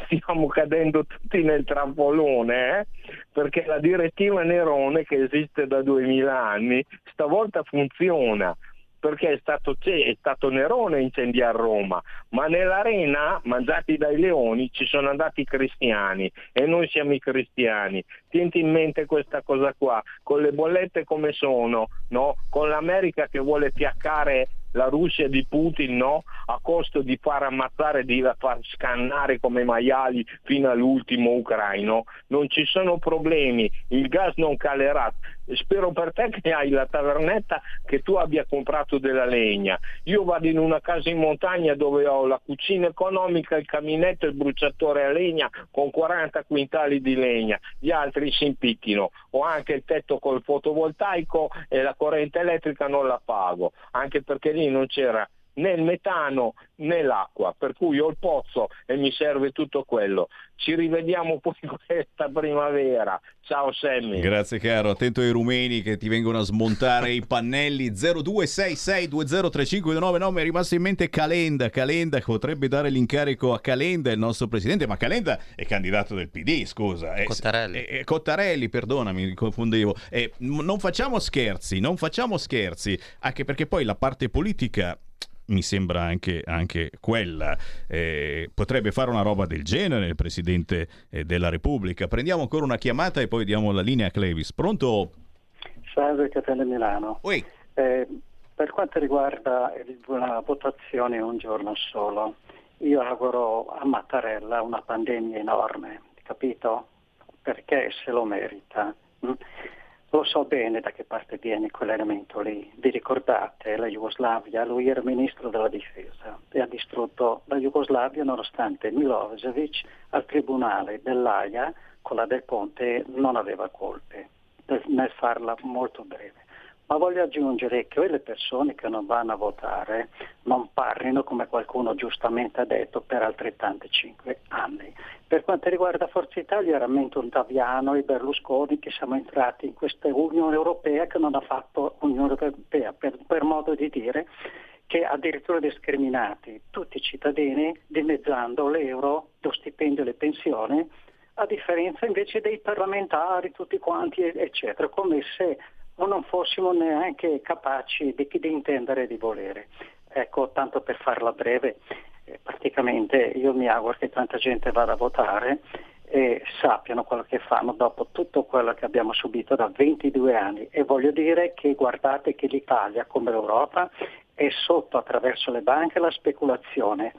stiamo cadendo tutti nel trampolone, eh? perché la direttiva Nerone che esiste da 2000 anni stavolta funziona perché è stato, è stato Nerone a incendiare Roma, ma nell'arena mangiati dai leoni ci sono andati i cristiani e noi siamo i cristiani. Tienti in mente questa cosa qua, con le bollette come sono, no? con l'America che vuole fiaccare la Russia di Putin no, a costo di far ammazzare, di far scannare come maiali fino all'ultimo ucraino. Non ci sono problemi, il gas non calerà. Spero per te che hai la tavernetta che tu abbia comprato della legna. Io vado in una casa in montagna dove ho la cucina economica, il caminetto e il bruciatore a legna con 40 quintali di legna. Gli altri si impicchino. Ho anche il tetto col fotovoltaico e la corrente elettrica non la pago, anche perché lì non c'era né il metano né l'acqua, per cui ho il pozzo e mi serve tutto quello. Ci rivediamo poi questa primavera. Ciao Sammy. Grazie caro, attento ai rumeni che ti vengono a smontare i pannelli 0266203529 mi è rimasto in mente Calenda, Calenda potrebbe dare l'incarico a Calenda, il nostro presidente, ma Calenda è candidato del PD, scusa. È, Cottarelli. È, è Cottarelli, perdonami, mi confondevo. Eh, non facciamo scherzi, non facciamo scherzi, anche perché poi la parte politica mi sembra anche, anche quella. Eh, potrebbe fare una roba del genere il Presidente eh, della Repubblica. Prendiamo ancora una chiamata e poi diamo la linea a Clevis. Pronto? Salve Catene Milano. Eh, per quanto riguarda la votazione un giorno solo, io auguro a Mattarella una pandemia enorme, capito? Perché se lo merita. Mm? Lo so bene da che parte viene quell'elemento lì. Vi ricordate la Jugoslavia? Lui era ministro della difesa e ha distrutto la Jugoslavia nonostante Milosevic al tribunale dell'AIA con la del Ponte non aveva colpe nel farla molto breve. Ma voglio aggiungere che quelle persone che non vanno a votare non parlino, come qualcuno giustamente ha detto, per altrettanti cinque anni. Per quanto riguarda Forza Italia, rammento Daviano e Berlusconi che siamo entrati in questa Unione Europea che non ha fatto Unione Europea, per, per modo di dire, che addirittura discriminati tutti i cittadini dimezzando l'euro, lo stipendio e le pensioni, a differenza invece dei parlamentari, tutti quanti, eccetera, come se non fossimo neanche capaci di, di intendere e di volere. Ecco, tanto per farla breve, eh, praticamente io mi auguro che tanta gente vada a votare e sappiano quello che fanno dopo tutto quello che abbiamo subito da 22 anni e voglio dire che guardate che l'Italia come l'Europa è sotto attraverso le banche la speculazione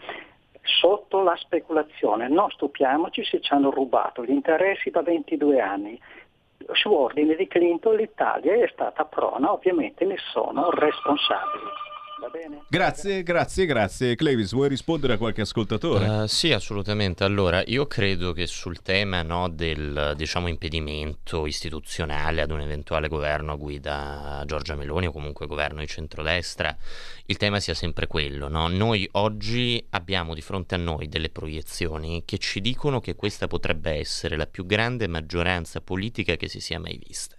sotto la speculazione. Non stupiamoci se ci hanno rubato gli interessi da 22 anni su ordine di Clinton l'Italia è stata prona, ovviamente ne sono responsabili. Va bene? Grazie, grazie, grazie. Clevis, vuoi rispondere a qualche ascoltatore? Uh, sì, assolutamente. Allora, io credo che sul tema no, del diciamo, impedimento istituzionale ad un eventuale governo a guida Giorgia Meloni o comunque governo di centrodestra, il tema sia sempre quello. No? Noi oggi abbiamo di fronte a noi delle proiezioni che ci dicono che questa potrebbe essere la più grande maggioranza politica che si sia mai vista.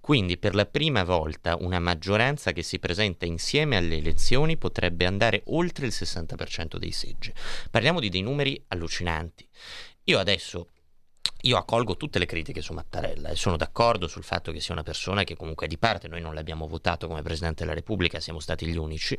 Quindi per la prima volta una maggioranza che si presenta insieme alle elezioni potrebbe andare oltre il 60% dei seggi. Parliamo di dei numeri allucinanti. Io adesso io accolgo tutte le critiche su Mattarella e sono d'accordo sul fatto che sia una persona che comunque è di parte, noi non l'abbiamo votato come Presidente della Repubblica, siamo stati gli unici.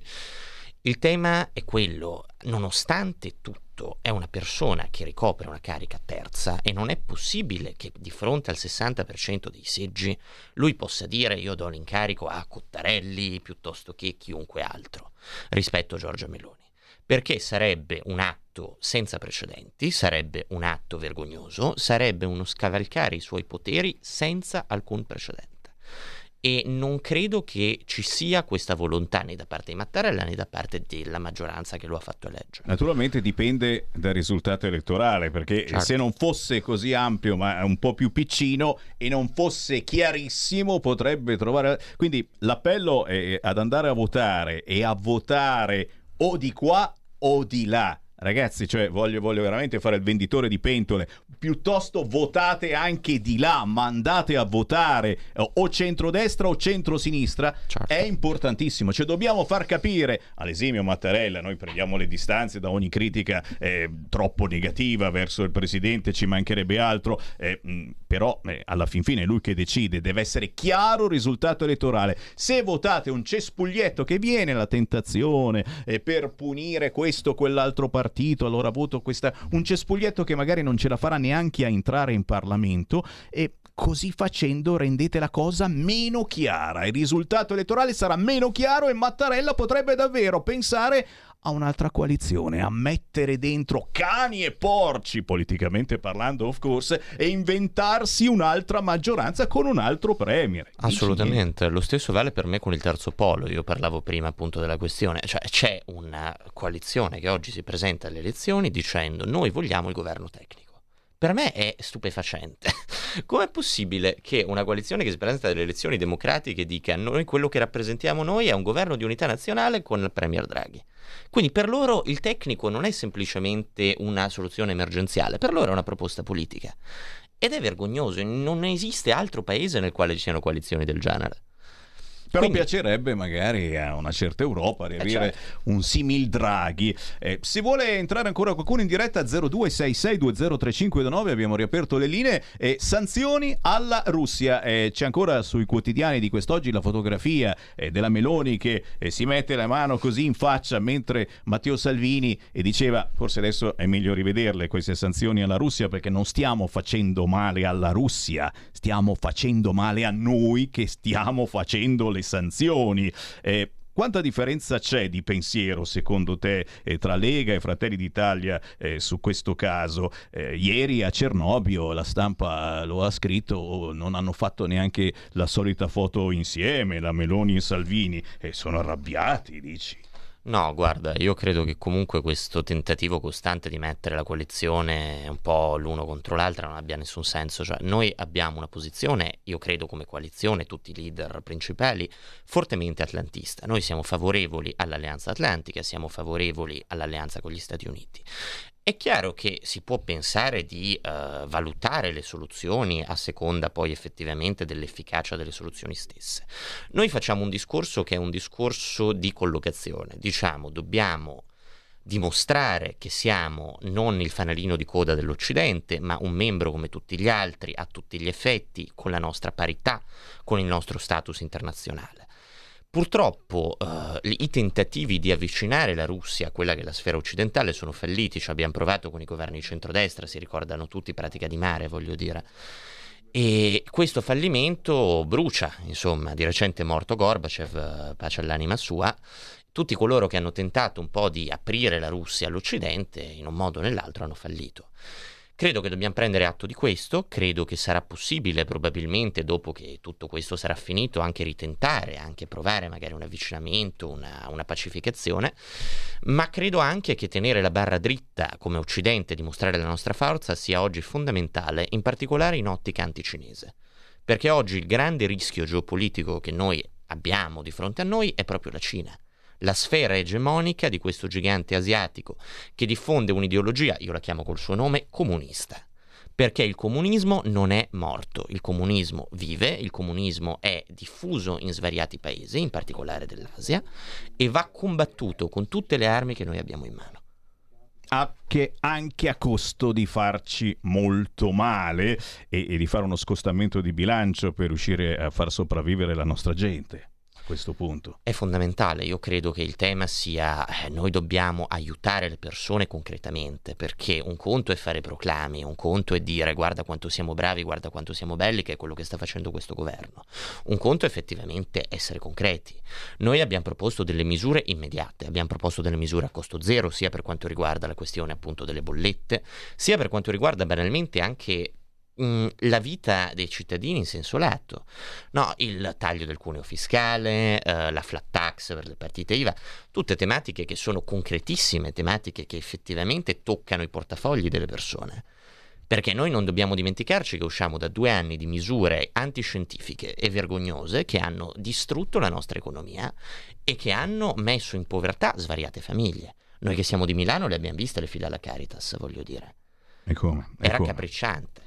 Il tema è quello, nonostante tutto, è una persona che ricopre una carica terza e non è possibile che di fronte al 60% dei seggi lui possa dire io do l'incarico a Cottarelli piuttosto che chiunque altro rispetto a Giorgia Meloni perché sarebbe un atto senza precedenti, sarebbe un atto vergognoso, sarebbe uno scavalcare i suoi poteri senza alcun precedente. E non credo che ci sia questa volontà né da parte di Mattarella né da parte della maggioranza che lo ha fatto eleggere. Naturalmente dipende dal risultato elettorale, perché certo. se non fosse così ampio ma un po' più piccino e non fosse chiarissimo potrebbe trovare... Quindi l'appello è ad andare a votare e a votare o di qua o di là. Ragazzi, cioè, voglio, voglio, veramente fare il venditore di pentole. Piuttosto votate anche di là, mandate a votare eh, o centrodestra o centrosinistra. Certo. È importantissimo. Cioè, dobbiamo far capire all'esimio Mattarella, noi prendiamo le distanze da ogni critica eh, troppo negativa verso il presidente, ci mancherebbe altro. Eh, mh, però eh, alla fin fine è lui che decide, deve essere chiaro il risultato elettorale. Se votate un cespuglietto che viene la tentazione eh, per punire questo o quell'altro partito, allora voto questa, un cespuglietto che magari non ce la farà neanche a entrare in Parlamento e così facendo rendete la cosa meno chiara. Il risultato elettorale sarà meno chiaro e Mattarella potrebbe davvero pensare a un'altra coalizione, a mettere dentro cani e porci, politicamente parlando, of course, e inventarsi un'altra maggioranza con un altro premier. Assolutamente, lo stesso vale per me con il terzo polo. Io parlavo prima appunto della questione, cioè c'è una coalizione che oggi si presenta alle elezioni dicendo noi vogliamo il governo tecnico. Per me è stupefacente. Com'è possibile che una coalizione che si presenta alle elezioni democratiche dica noi quello che rappresentiamo noi è un governo di unità nazionale con il Premier Draghi? Quindi per loro il tecnico non è semplicemente una soluzione emergenziale, per loro è una proposta politica. Ed è vergognoso, non esiste altro paese nel quale ci siano coalizioni del genere. Però Quindi... piacerebbe magari a una certa Europa riavere eh certo. un simil Draghi. Eh, se vuole entrare ancora qualcuno in diretta 0266203529 abbiamo riaperto le linee. Eh, sanzioni alla Russia. Eh, c'è ancora sui quotidiani di quest'oggi la fotografia eh, della Meloni che eh, si mette la mano così in faccia mentre Matteo Salvini e diceva forse adesso è meglio rivederle queste sanzioni alla Russia perché non stiamo facendo male alla Russia, stiamo facendo male a noi che stiamo facendo le sanzioni. Eh, quanta differenza c'è di pensiero secondo te eh, tra Lega e Fratelli d'Italia eh, su questo caso? Eh, ieri a Cernobbio la stampa lo ha scritto, non hanno fatto neanche la solita foto insieme, la Meloni e Salvini, e sono arrabbiati, dici? No, guarda, io credo che comunque questo tentativo costante di mettere la coalizione un po' l'uno contro l'altra non abbia nessun senso. Cioè, noi abbiamo una posizione, io credo come coalizione, tutti i leader principali, fortemente atlantista. Noi siamo favorevoli all'alleanza atlantica, siamo favorevoli all'alleanza con gli Stati Uniti. È chiaro che si può pensare di uh, valutare le soluzioni a seconda poi effettivamente dell'efficacia delle soluzioni stesse. Noi facciamo un discorso che è un discorso di collocazione, diciamo dobbiamo dimostrare che siamo non il fanalino di coda dell'Occidente, ma un membro come tutti gli altri, a tutti gli effetti, con la nostra parità, con il nostro status internazionale. Purtroppo uh, i tentativi di avvicinare la Russia a quella che è la sfera occidentale sono falliti, ci abbiamo provato con i governi di centrodestra, si ricordano tutti pratica di mare, voglio dire. E questo fallimento brucia, insomma, di recente è morto Gorbachev, pace all'anima sua, tutti coloro che hanno tentato un po' di aprire la Russia all'Occidente, in un modo o nell'altro, hanno fallito. Credo che dobbiamo prendere atto di questo, credo che sarà possibile probabilmente dopo che tutto questo sarà finito anche ritentare, anche provare magari un avvicinamento, una, una pacificazione, ma credo anche che tenere la barra dritta come Occidente, dimostrare la nostra forza sia oggi fondamentale, in particolare in ottica anticinese. Perché oggi il grande rischio geopolitico che noi abbiamo di fronte a noi è proprio la Cina la sfera egemonica di questo gigante asiatico che diffonde un'ideologia, io la chiamo col suo nome, comunista. Perché il comunismo non è morto, il comunismo vive, il comunismo è diffuso in svariati paesi, in particolare dell'Asia, e va combattuto con tutte le armi che noi abbiamo in mano anche, anche, a costo di farci molto male e, e, di fare uno scostamento di bilancio per riuscire a far sopravvivere la nostra gente questo punto? È fondamentale, io credo che il tema sia eh, noi dobbiamo aiutare le persone concretamente, perché un conto è fare proclami, un conto è dire guarda quanto siamo bravi, guarda quanto siamo belli, che è quello che sta facendo questo governo. Un conto è effettivamente essere concreti. Noi abbiamo proposto delle misure immediate, abbiamo proposto delle misure a costo zero, sia per quanto riguarda la questione appunto delle bollette, sia per quanto riguarda banalmente anche Mm, la vita dei cittadini in senso lato. No, il taglio del cuneo fiscale, eh, la flat tax per le partite IVA, tutte tematiche che sono concretissime, tematiche che effettivamente toccano i portafogli delle persone. Perché noi non dobbiamo dimenticarci che usciamo da due anni di misure antiscientifiche e vergognose che hanno distrutto la nostra economia e che hanno messo in povertà svariate famiglie. Noi che siamo di Milano le abbiamo viste le file alla Caritas, voglio dire. E come? E Era come? capricciante.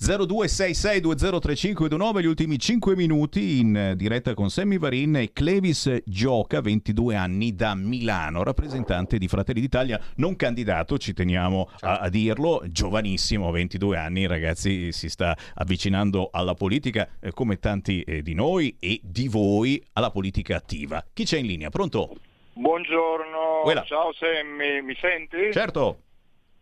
0266203529 gli ultimi 5 minuti in diretta con Sammy Varin e Clevis Gioca 22 anni da Milano rappresentante di Fratelli d'Italia non candidato ci teniamo a, a, dirlo giovanissimo 22 anni ragazzi si sta avvicinando alla politica eh, come tanti eh, di noi e di voi alla politica attiva chi c'è in linea pronto? Buongiorno, Quella. ciao Sammy, mi senti? Certo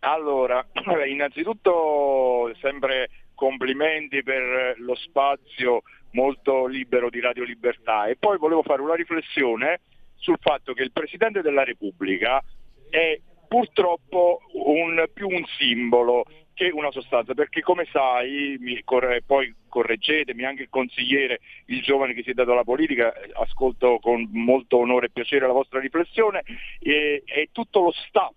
Allora, innanzitutto sempre complimenti per lo spazio molto libero di Radio Libertà. E poi volevo fare una riflessione sul fatto che il Presidente della Repubblica è purtroppo un, più un simbolo che una sostanza, perché come sai, mi, corre, poi correggetemi, anche il consigliere, il giovane che si è dato alla politica, ascolto con molto onore e piacere la vostra riflessione, e, è tutto lo staff,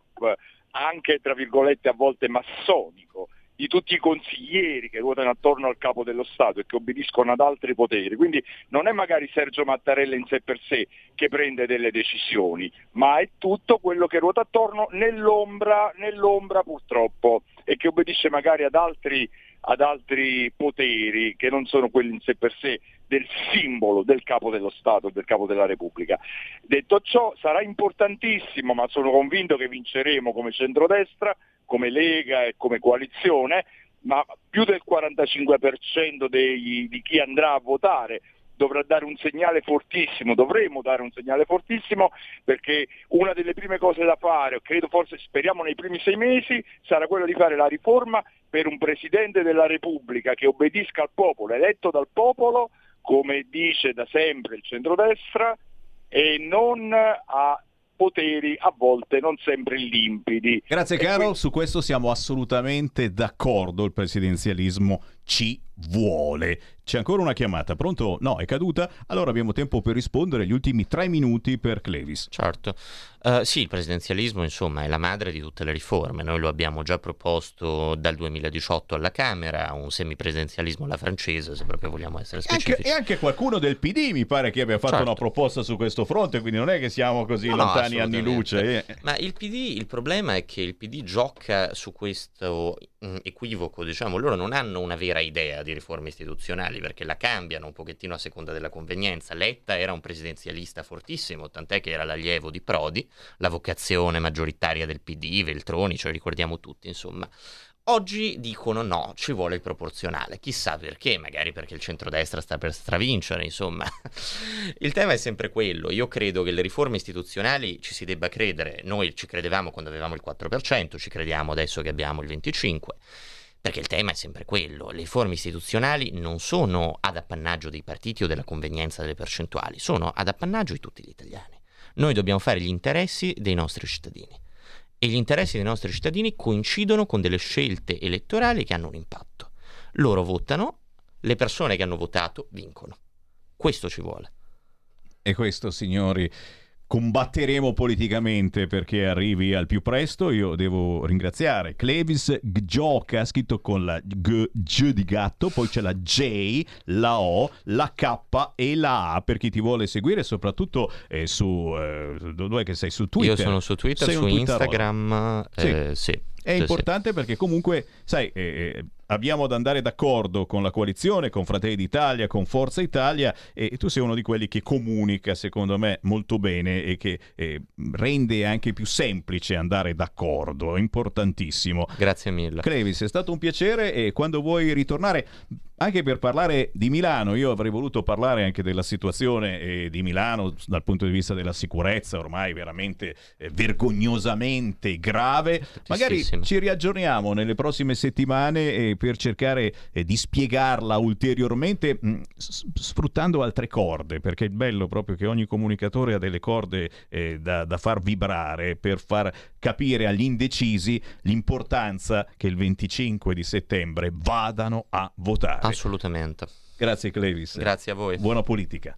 anche tra virgolette a volte massonico, di tutti i consiglieri che ruotano attorno al capo dello Stato e che obbediscono ad altri poteri. Quindi non è magari Sergio Mattarella in sé per sé che prende delle decisioni, ma è tutto quello che ruota attorno nell'ombra, nell'ombra purtroppo e che obbedisce magari ad altri, ad altri poteri che non sono quelli in sé per sé del simbolo del capo dello Stato, del capo della Repubblica. Detto ciò sarà importantissimo, ma sono convinto che vinceremo come centrodestra, come Lega e come coalizione, ma più del 45% dei, di chi andrà a votare dovrà dare un segnale fortissimo, dovremo dare un segnale fortissimo perché una delle prime cose da fare, credo forse speriamo nei primi sei mesi, sarà quella di fare la riforma per un Presidente della Repubblica che obbedisca al popolo, eletto dal popolo, come dice da sempre il centrodestra, e non a poteri a volte non sempre limpidi. Grazie caro, quindi... su questo siamo assolutamente d'accordo, il presidenzialismo ci vuole. C'è ancora una chiamata, pronto? No, è caduta? Allora abbiamo tempo per rispondere gli ultimi tre minuti per Clevis. Certo. Uh, sì, il presidenzialismo insomma è la madre di tutte le riforme. Noi lo abbiamo già proposto dal 2018 alla Camera, un semipresidenzialismo alla francese, se proprio vogliamo essere specifici. Anche, e anche qualcuno del PD mi pare che abbia fatto certo. una proposta su questo fronte, quindi non è che siamo così no, lontani no, anni luce. Eh. Ma il PD, il problema è che il PD gioca su questo mm, equivoco, diciamo, loro non hanno una vera idea di riforme istituzionali perché la cambiano un pochettino a seconda della convenienza. Letta era un presidenzialista fortissimo, tant'è che era l'allievo di Prodi, la vocazione maggioritaria del PD, Veltroni, ce lo ricordiamo tutti, insomma. Oggi dicono no, ci vuole il proporzionale. Chissà perché, magari perché il centrodestra sta per stravincere, insomma. il tema è sempre quello. Io credo che le riforme istituzionali ci si debba credere. Noi ci credevamo quando avevamo il 4%, ci crediamo adesso che abbiamo il 25%. Perché il tema è sempre quello, le riforme istituzionali non sono ad appannaggio dei partiti o della convenienza delle percentuali, sono ad appannaggio di tutti gli italiani. Noi dobbiamo fare gli interessi dei nostri cittadini e gli interessi dei nostri cittadini coincidono con delle scelte elettorali che hanno un impatto. Loro votano, le persone che hanno votato vincono. Questo ci vuole. E questo, signori, combatteremo politicamente perché arrivi al più presto. Io devo ringraziare Clevis Gioca, scritto con la G, G di gatto, poi c'è la J, la O, la K e la A per chi ti vuole seguire, soprattutto eh, su eh, dove che sei su Twitter. Io sono su Twitter, sei su Instagram, eh, sì. sì. È sì, importante sì. perché comunque, sai, eh, eh abbiamo da andare d'accordo con la coalizione, con Fratelli d'Italia, con Forza Italia e tu sei uno di quelli che comunica, secondo me, molto bene e che eh, rende anche più semplice andare d'accordo, importantissimo. Grazie mille. Clevis, è stato un piacere e quando vuoi ritornare anche per parlare di Milano, io avrei voluto parlare anche della situazione eh, di Milano dal punto di vista della sicurezza, ormai veramente eh, vergognosamente grave. Magari ci riaggiorniamo nelle prossime settimane eh, per cercare eh, di spiegarla ulteriormente mh, mm, sfruttando altre corde, perché è bello proprio che ogni comunicatore ha delle corde eh, da, da far vibrare per far capire agli indecisi l'importanza che il 25 di settembre vadano a votare. Assolutamente. Grazie Clevis. Grazie a voi. Buona politica.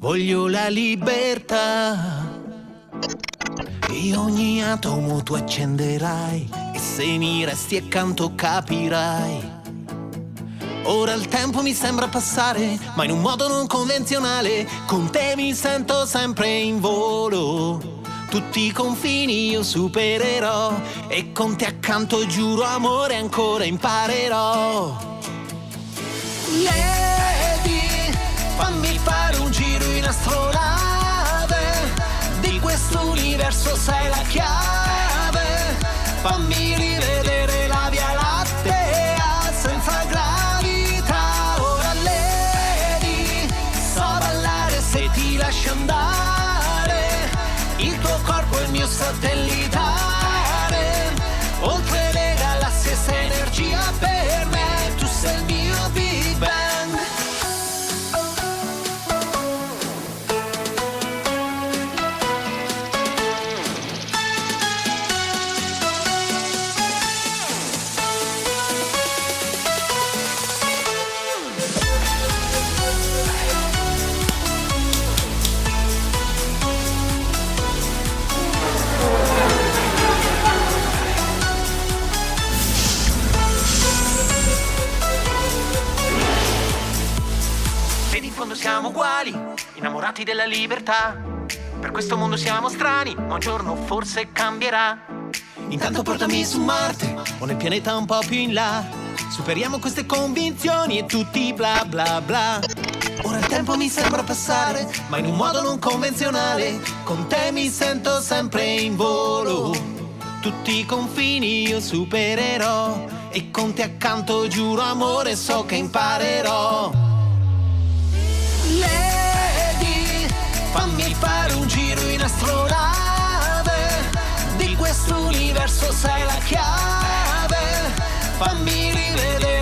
Voglio la libertà. E ogni atomo tu accenderai. E se mi resti accanto capirai. Ora il tempo mi sembra passare, ma in un modo non convenzionale. Con te mi sento sempre in volo. Tutti i confini io supererò. E con te accanto giuro amore ancora imparerò. Lady, fammi fare un giro in astronave. Di questo universo sei la chiave. Fammi rivedere la via lattea senza gravità. Ora Lady, so ballare se ti lascio andare. Il tuo corpo è il mio satellitare. Uguali, innamorati della libertà. Per questo mondo siamo strani, ma un giorno forse cambierà. Intanto portami su Marte o nel pianeta un po' più in là. Superiamo queste convinzioni e tutti bla bla bla. Ora il tempo mi sembra passare, ma in un modo non convenzionale. Con te mi sento sempre in volo. Tutti i confini io supererò. E con te accanto giuro amore, so che imparerò. Lady, fammi fare un giro in astronave. Di questo universo sei la chiave. Fammi rivedere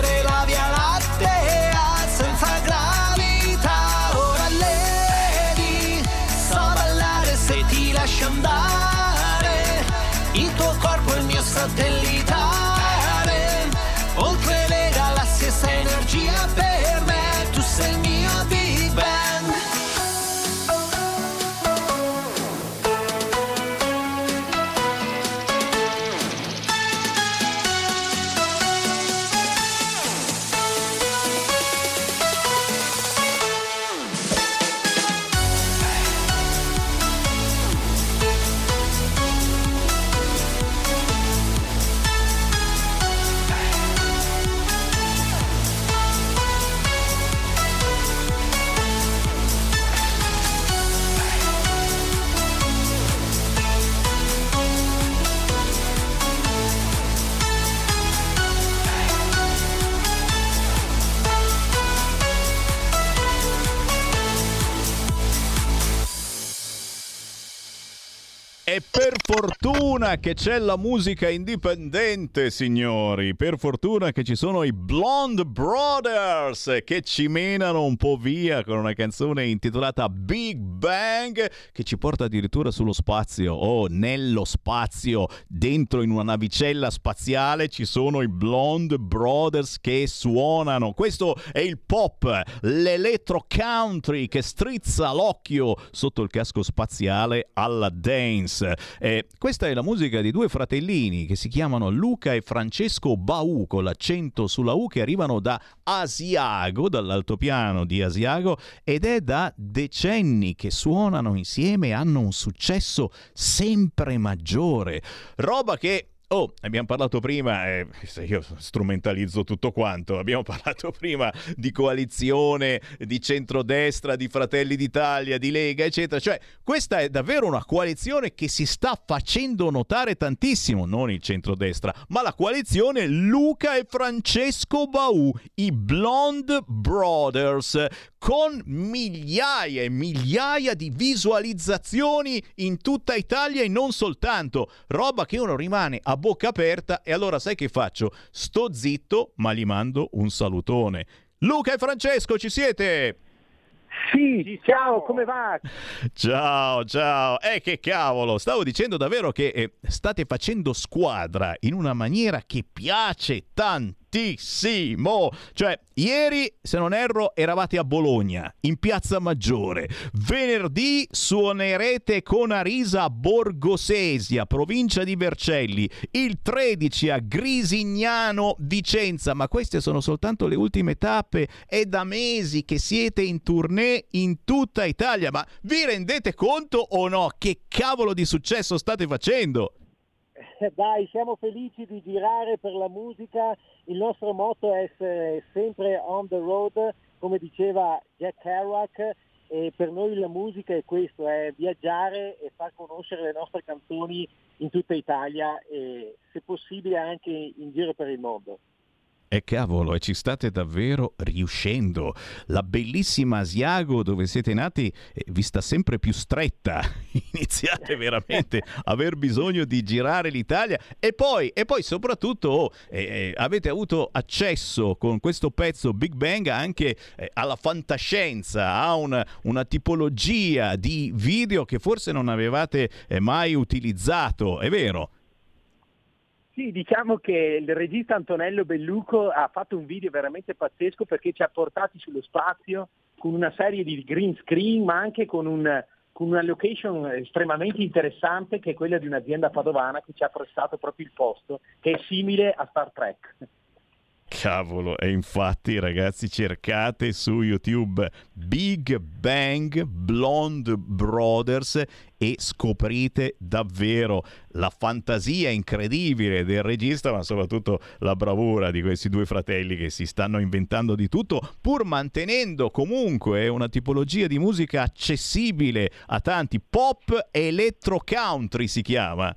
fortuna che c'è la musica indipendente, signori. Per fortuna che ci sono i Blonde Brothers che ci menano un po' via con una canzone intitolata Big Bang che ci porta addirittura sullo spazio. Oh, nello spazio, dentro in una navicella spaziale ci sono i Blonde Brothers che suonano. Questo è il pop, l'electro country che strizza l'occhio sotto il casco spaziale alla dance. Eh, questa è la musica di due fratellini che si chiamano Luca e Francesco Bau, con l'accento sulla U, che arrivano da Asiago, dall'altopiano di Asiago, ed è da decenni che suonano insieme e hanno un successo sempre maggiore. Roba che Oh, abbiamo parlato prima, eh, io strumentalizzo tutto quanto, abbiamo parlato prima di coalizione, di centrodestra, di Fratelli d'Italia, di Lega, eccetera. Cioè, questa è davvero una coalizione che si sta facendo notare tantissimo, non il centrodestra, ma la coalizione Luca e Francesco Bau, i Blonde Brothers, con migliaia e migliaia di visualizzazioni in tutta Italia e non soltanto, roba che uno rimane a bocca aperta e allora sai che faccio? Sto zitto, ma gli mando un salutone. Luca e Francesco, ci siete? Sì, ciao, come va? Ciao, ciao. Eh, che cavolo, stavo dicendo davvero che eh, state facendo squadra in una maniera che piace tanto tantissimo. Cioè, ieri, se non erro, eravate a Bologna, in Piazza Maggiore. Venerdì suonerete con Arisa a Borgosesia, provincia di Vercelli. Il 13 a Grisignano, Vicenza. Ma queste sono soltanto le ultime tappe. È da mesi che siete in tournée in tutta Italia. Ma vi rendete conto o no? Che cavolo di successo state facendo? dai, siamo felici di girare per la musica, il nostro motto è essere sempre on the road, come diceva Jack Kerouac, e per noi la musica è questo, è viaggiare e far conoscere le nostre canzoni in tutta Italia e se possibile anche in giro per il mondo. E cavolo, e ci state davvero riuscendo. La bellissima Asiago dove siete nati eh, vi sta sempre più stretta. Iniziate veramente a aver bisogno di girare l'Italia e poi, e poi soprattutto oh, eh, eh, avete avuto accesso con questo pezzo Big Bang anche eh, alla fantascienza, a una, una, tipologia di video che forse non avevate eh, mai utilizzato, è vero? Sì, diciamo che il regista Antonello Belluco ha fatto un video veramente pazzesco perché ci ha portati sullo spazio con una serie di green screen ma anche con, un, con una location estremamente interessante che è quella di un'azienda padovana che ci ha prestato proprio il posto che è simile a Star Trek. Cavolo, e infatti ragazzi cercate su YouTube Big Bang Blonde Brothers e scoprite davvero la fantasia incredibile del regista, ma soprattutto la bravura di questi due fratelli che si stanno inventando di tutto, pur mantenendo comunque una tipologia di musica accessibile a tanti. Pop electro country si chiama.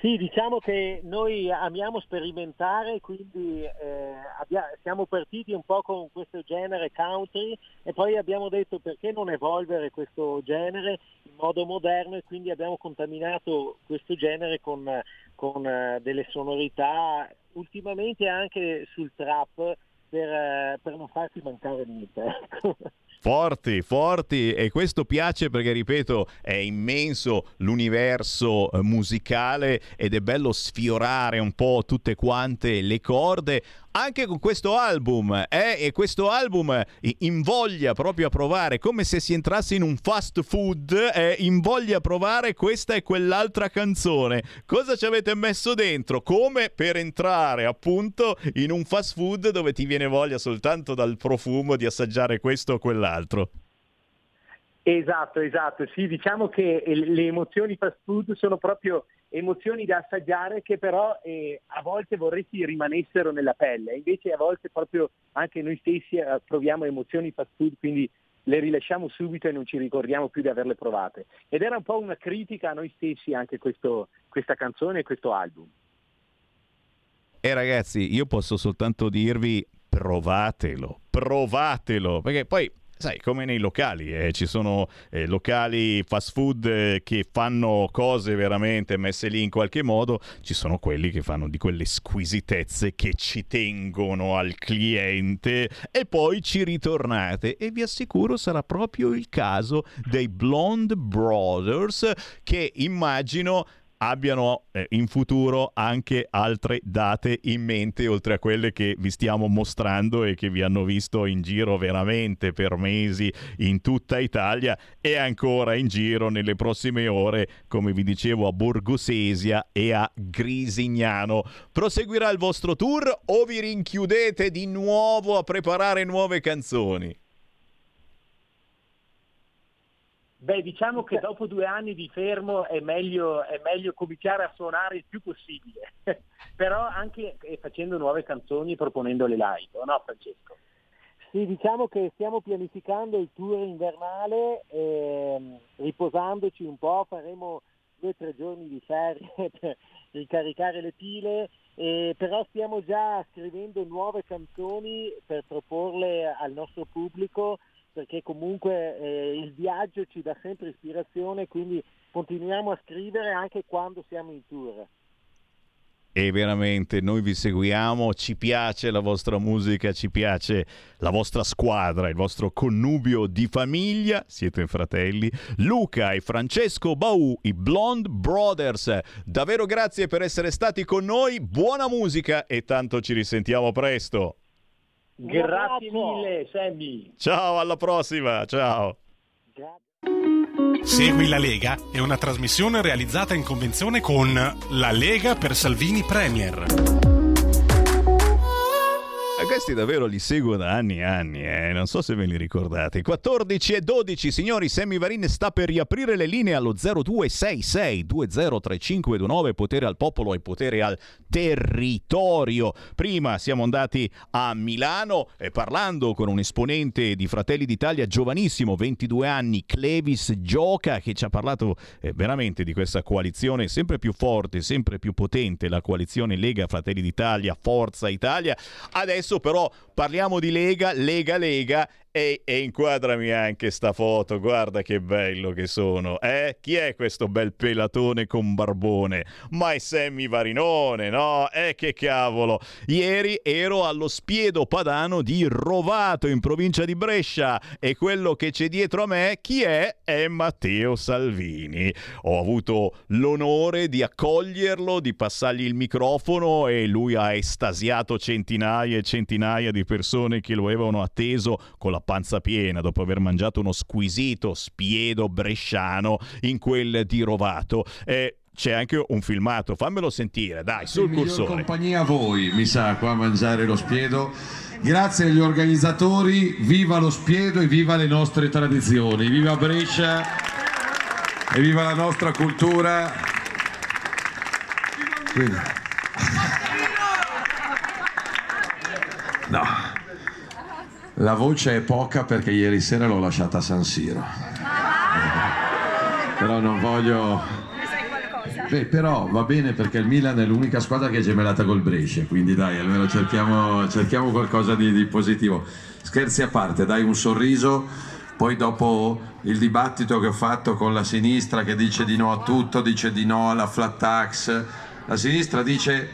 Sì, diciamo che noi amiamo sperimentare, quindi eh, abbia, siamo partiti un po' con questo genere country e poi abbiamo detto perché non evolvere questo genere in modo moderno e quindi abbiamo contaminato questo genere con, con uh, delle sonorità ultimamente anche sul trap per, uh, per non farsi mancare niente. Ecco. Forti, forti e questo piace perché ripeto è immenso l'universo eh, musicale ed è bello sfiorare un po' tutte quante le corde anche con questo album eh? e questo album invoglia proprio a provare come se si entrasse in un fast food eh? invoglia a provare questa e quell'altra canzone cosa ci avete messo dentro come per entrare appunto in un fast food dove ti viene voglia soltanto dal profumo di assaggiare questo o quell'altro Esatto, esatto, sì, diciamo che le emozioni fast food sono proprio emozioni da assaggiare che però eh, a volte vorresti rimanessero nella pelle, invece a volte proprio anche noi stessi eh, proviamo emozioni fast food, quindi le rilasciamo subito e non ci ricordiamo più di averle provate. Ed era un po' una critica a noi stessi anche questo, questa canzone e questo album. E ragazzi, io posso soltanto dirvi provatelo, provatelo, perché poi sai, come nei locali, eh, ci sono eh, locali fast food eh, che fanno cose veramente messe lì in qualche modo, ci sono quelli che fanno di quelle squisitezze che ci tengono al cliente. E poi ci ritornate e vi assicuro sarà proprio il caso dei Blonde Brothers che immagino abbiano eh, in futuro anche altre date in mente oltre a quelle che vi stiamo mostrando e che vi hanno visto in giro veramente per mesi in tutta Italia e ancora in giro nelle prossime ore, come vi dicevo, a Borgosesia e a Grisignano. Proseguirà il vostro tour o vi rinchiudete di nuovo a preparare nuove canzoni? Beh, diciamo che dopo due anni di fermo è meglio, è meglio cominciare a suonare il più possibile, però anche eh, facendo nuove canzoni e proponendole live, no Francesco? Sì, diciamo che stiamo pianificando il tour invernale, ehm, riposandoci un po', faremo due o tre giorni di ferie per ricaricare le pile, eh, però stiamo già scrivendo nuove canzoni per proporle al nostro pubblico perché comunque eh, il viaggio ci dà sempre ispirazione, quindi continuiamo a scrivere anche quando siamo in tour. E veramente noi vi seguiamo, ci piace la vostra musica, ci piace la vostra squadra, il vostro connubio di famiglia, siete fratelli, Luca e Francesco Bau, i Blonde Brothers. Davvero grazie per essere stati con noi, buona musica e tanto ci risentiamo presto. Grazie mille, Sammy. Ciao, alla prossima. Ciao. Segui la Lega è una trasmissione realizzata in convenzione con La Lega per Salvini Premier. E questi davvero li seguo da anni e anni, eh? non so se ve li ricordate. 14 e 12, signori, Sammy Varin sta per riaprire le linee allo 0266 203529, potere al popolo e potere al territorio. Prima siamo andati a Milano eh, parlando con un esponente di Fratelli d'Italia giovanissimo, 22 anni, Clevis Gioca, che ci ha parlato eh, veramente di questa coalizione sempre più forte, sempre più potente, la coalizione Lega Fratelli d'Italia, Forza Italia. Adesso però parliamo di Lega, Lega, Lega e, e, inquadrami anche sta foto, guarda che bello che sono. Eh? Chi è questo bel pelatone con barbone? Ma è Sammy Varinone, no? Eh che cavolo. Ieri ero allo spiedo padano di Rovato in provincia di Brescia e quello che c'è dietro a me chi è? È Matteo Salvini. Ho avuto l'onore di accoglierlo, di passargli il microfono e lui ha estasiato centinaia e centinaia di persone che lo avevano atteso con la panza piena dopo aver mangiato uno squisito spiedo bresciano in quel di Rovato. Eh, c'è anche un filmato, fammelo sentire, dai, sul cursore. compagnia a voi, mi sa, qua a mangiare lo spiedo. Grazie agli organizzatori, viva lo spiedo e viva le nostre tradizioni, viva Brescia e viva la nostra cultura. Quindi... No. La voce è poca perché ieri sera l'ho lasciata a San Siro. Però non voglio... Beh, però va bene perché il Milan è l'unica squadra che è gemellata col Brescia, quindi dai, almeno cerchiamo, cerchiamo qualcosa di, di positivo. Scherzi a parte, dai un sorriso, poi dopo il dibattito che ho fatto con la sinistra che dice di no a tutto, dice di no alla flat tax, la sinistra dice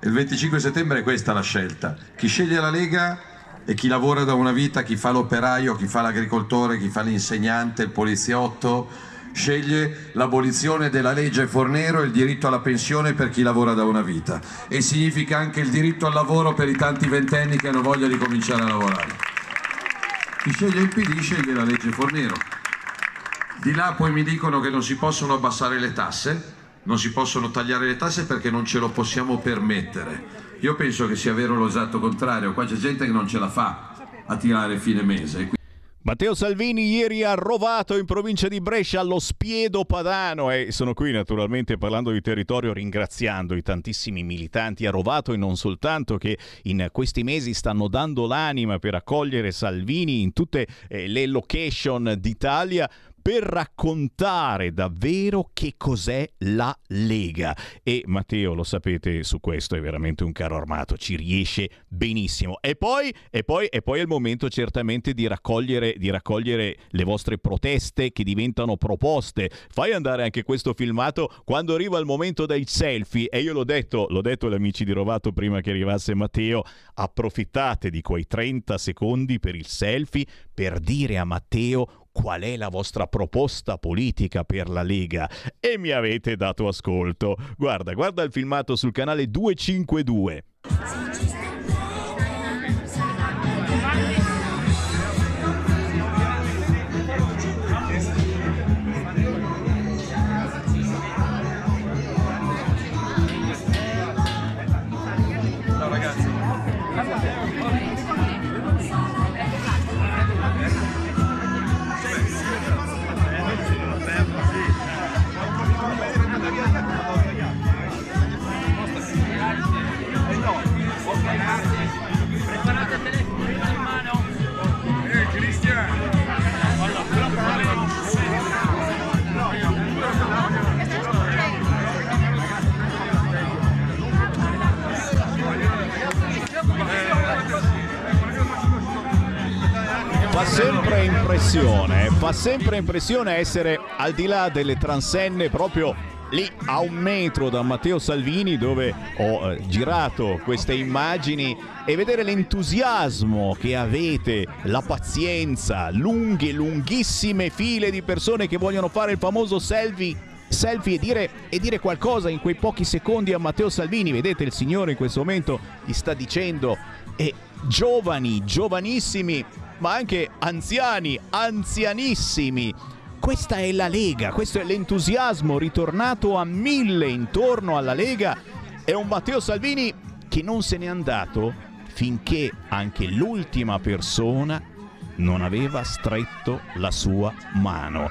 il 25 settembre è questa la scelta. Chi sceglie la Lega e chi lavora da una vita, chi fa l'operaio, chi fa l'agricoltore, chi fa l'insegnante, il poliziotto, sceglie l'abolizione della legge Fornero e il diritto alla pensione per chi lavora da una vita e significa anche il diritto al lavoro per i tanti ventenni che hanno voglia di cominciare a lavorare. Chi sceglie il PD sceglie la legge Fornero. Di là poi mi dicono che non si possono abbassare le tasse, non si possono tagliare le tasse perché non ce lo possiamo permettere io penso che sia vero lo esatto contrario, qua c'è gente che non ce la fa a tirare fine mese. Matteo Salvini ieri ha rovato in provincia di Brescia allo Spiedo Padano. E sono qui naturalmente parlando di territorio ringraziando i tantissimi militanti. A rovato e non soltanto che in questi mesi stanno dando l'anima per accogliere Salvini in tutte eh, le location d'Italia per raccontare davvero che cos'è la Lega. E Matteo, lo sapete, su questo è veramente un caro armato, ci riesce benissimo. E poi, e poi, e poi è il momento certamente di raccogliere, di raccogliere le vostre proteste che diventano proposte. Fai andare anche questo filmato quando arriva il momento dei selfie. E io l'ho detto, l'ho detto agli amici di Rovato prima che arrivasse Matteo, approfittate di quei 30 secondi per il selfie per dire a Matteo qual è la vostra proposta politica per la Lega e mi avete dato ascolto. Guarda, guarda il filmato sul canale 252. Impressione, fa sempre impressione essere al di là delle transenne proprio lì a un metro da Matteo Salvini dove ho eh, girato queste immagini e vedere l'entusiasmo che avete, la pazienza, lunghe, lunghissime file di persone che vogliono fare il famoso selfie selfie e dire, e dire, qualcosa in quei pochi secondi a Matteo Salvini. Vedete, il signore in questo momento gli sta dicendo, e giovani, giovanissimi, ma anche anziani, anzianissimi. Questa è la Lega, questo è l'entusiasmo ritornato a mille intorno alla Lega. È un Matteo Salvini che non se n'è andato finché anche l'ultima persona non aveva stretto la sua mano.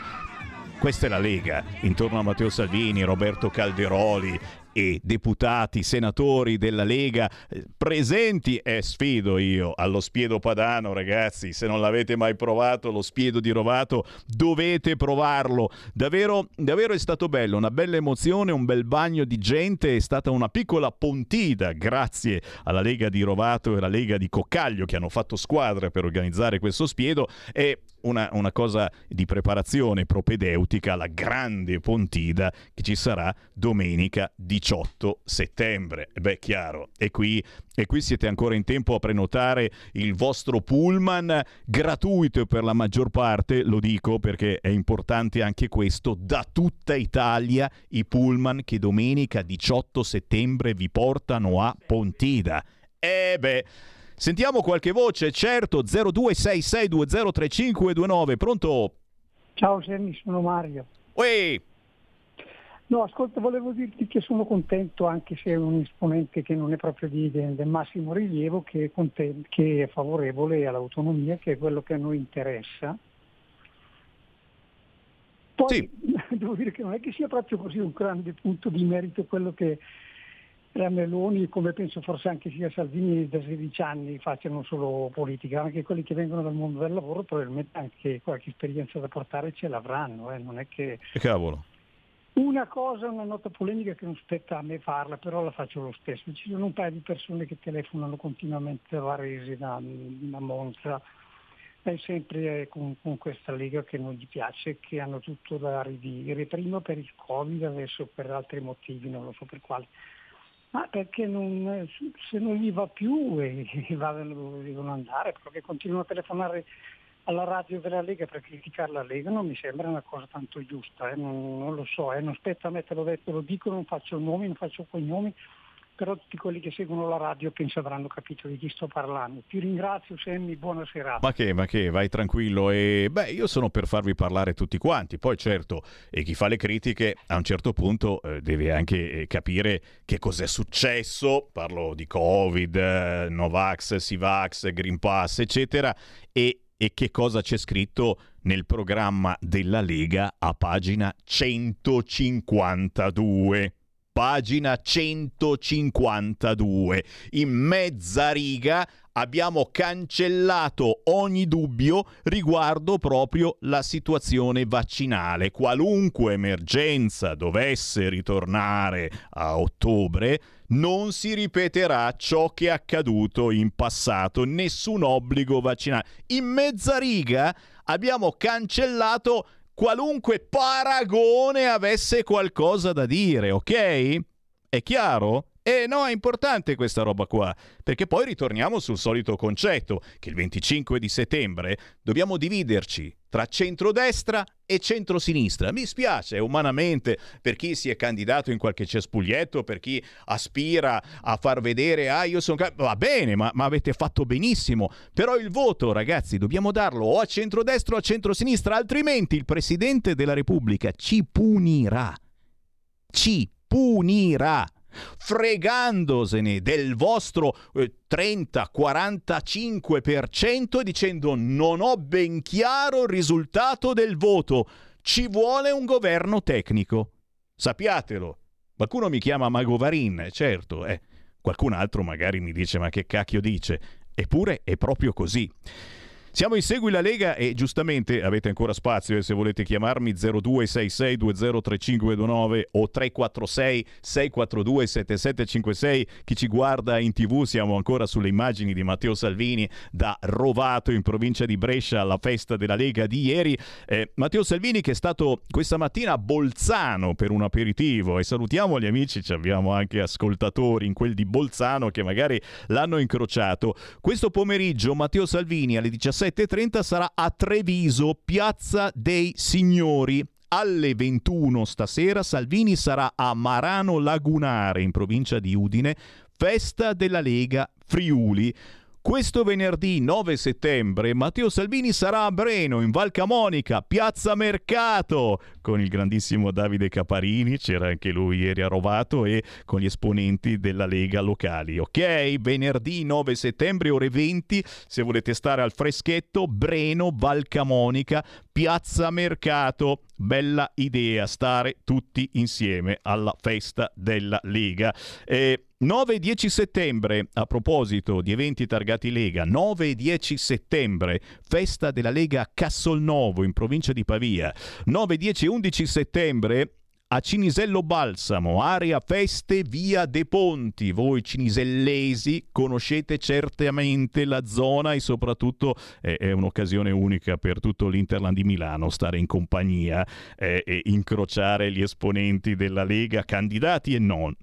Questa è la Lega, intorno a Matteo Salvini, Roberto Calderoli, e deputati, senatori della Lega eh, presenti e sfido io allo spiedo padano ragazzi se non l'avete mai provato lo spiedo di Rovato dovete provarlo. Davvero, davvero è stato bello una bella emozione un bel bagno di gente è stata una piccola pontida grazie alla Lega di Rovato e alla Lega di Coccaglio che hanno fatto squadra per organizzare questo spiedo e una, una cosa di preparazione propedeutica alla grande pontida che ci sarà domenica 18 settembre. Beh, chiaro, e qui, e qui siete ancora in tempo a prenotare il vostro pullman gratuito per la maggior parte, lo dico perché è importante anche questo, da tutta Italia i pullman che domenica 18 settembre vi portano a Pontida. E beh... Sentiamo qualche voce, certo, 0266203529, pronto? Ciao Sammy, sono Mario. Uè. No, ascolta, volevo dirti che sono contento, anche se è un esponente che non è proprio di, del massimo rilievo, che è, content- che è favorevole all'autonomia, che è quello che a noi interessa. Poi sì. devo dire che non è che sia proprio così un grande punto di merito quello che la Meloni, come penso forse anche sia Salvini da 16 anni, facciano solo politica, anche quelli che vengono dal mondo del lavoro probabilmente anche qualche esperienza da portare ce l'avranno, eh? non è che... E cavolo. Una cosa, una nota polemica che non spetta a me farla, però la faccio lo stesso. Ci sono un paio di persone che telefonano continuamente a Varese, da, da Monza, è sempre con, con, questa Lega che non gli piace, che hanno tutto da ridire, prima per il Covid, adesso per altri motivi, non lo so per quali. Ma perché non, se non gli va più e, e devono andare, perché continuano a telefonare alla radio della Lega per criticare la Lega non mi sembra una cosa tanto giusta, eh? non, non, lo so, eh? non spetta a me te l'ho detto, lo dico, non faccio nomi, non faccio cognomi, però tutti quelli che seguono la radio penso avranno capito di chi sto parlando. Ti ringrazio Sammy, buona serata. Ma che, ma che, vai tranquillo e beh, io sono per farvi parlare tutti quanti, poi certo, e chi fa le critiche a un certo punto eh, deve anche eh, capire che cos'è successo, parlo di Covid, eh, Novax, Sivax, Green Pass, eccetera, e e che cosa c'è scritto nel programma della Lega a pagina 152. Pagina 152. In mezza riga abbiamo cancellato ogni dubbio riguardo proprio la situazione vaccinale. Qualunque emergenza dovesse ritornare a ottobre, non si ripeterà ciò che è accaduto in passato, nessun obbligo vaccinale. In mezza riga abbiamo cancellato qualunque paragone avesse qualcosa da dire, ok? È chiaro? E no, è importante questa roba qua, perché poi ritorniamo sul solito concetto, che il 25 di settembre dobbiamo dividerci tra centrodestra e centrosinistra. Mi spiace umanamente per chi si è candidato in qualche cespuglietto, per chi aspira a far vedere, ah io sono... Va bene, ma, ma avete fatto benissimo, però il voto ragazzi dobbiamo darlo o a centrodestra o a centrosinistra, altrimenti il Presidente della Repubblica ci punirà. Ci punirà fregandosene del vostro eh, 30-45% e dicendo non ho ben chiaro il risultato del voto, ci vuole un governo tecnico. Sappiatelo. Qualcuno mi chiama Mago Varin, certo, eh. qualcun altro magari mi dice ma che cacchio dice. Eppure è proprio così. Siamo in Segui la Lega e giustamente avete ancora spazio e se volete chiamarmi 0266203529 o 346 642 7756. Chi ci guarda in tv siamo ancora sulle immagini di Matteo Salvini da Rovato in provincia di Brescia alla festa della Lega di ieri. Eh, Matteo Salvini che è stato questa mattina a Bolzano per un aperitivo e salutiamo gli amici, ci abbiamo anche ascoltatori in quel di Bolzano che magari l'hanno incrociato. Questo pomeriggio Matteo Salvini alle 17 17.30 sarà a Treviso, Piazza dei Signori. Alle 21 stasera Salvini sarà a Marano Lagunare, in provincia di Udine, festa della Lega Friuli. Questo venerdì 9 settembre Matteo Salvini sarà a Breno, in Val Camonica, Piazza Mercato, con il grandissimo Davide Caparini, c'era anche lui ieri a Rovato, e con gli esponenti della Lega locali. Ok, venerdì 9 settembre, ore 20, se volete stare al freschetto, Breno, Val Camonica, Piazza Mercato. Bella idea stare tutti insieme alla festa della Lega. Eh, 9 e 10 settembre, a proposito di eventi targati Lega, 9 e 10 settembre, festa della Lega a Cassolnovo in provincia di Pavia. 9, 10 e 11 settembre, a Cinisello Balsamo, area feste via De Ponti. Voi cinisellesi conoscete certamente la zona e soprattutto eh, è un'occasione unica per tutto l'Interland di Milano stare in compagnia eh, e incrociare gli esponenti della Lega, candidati e non.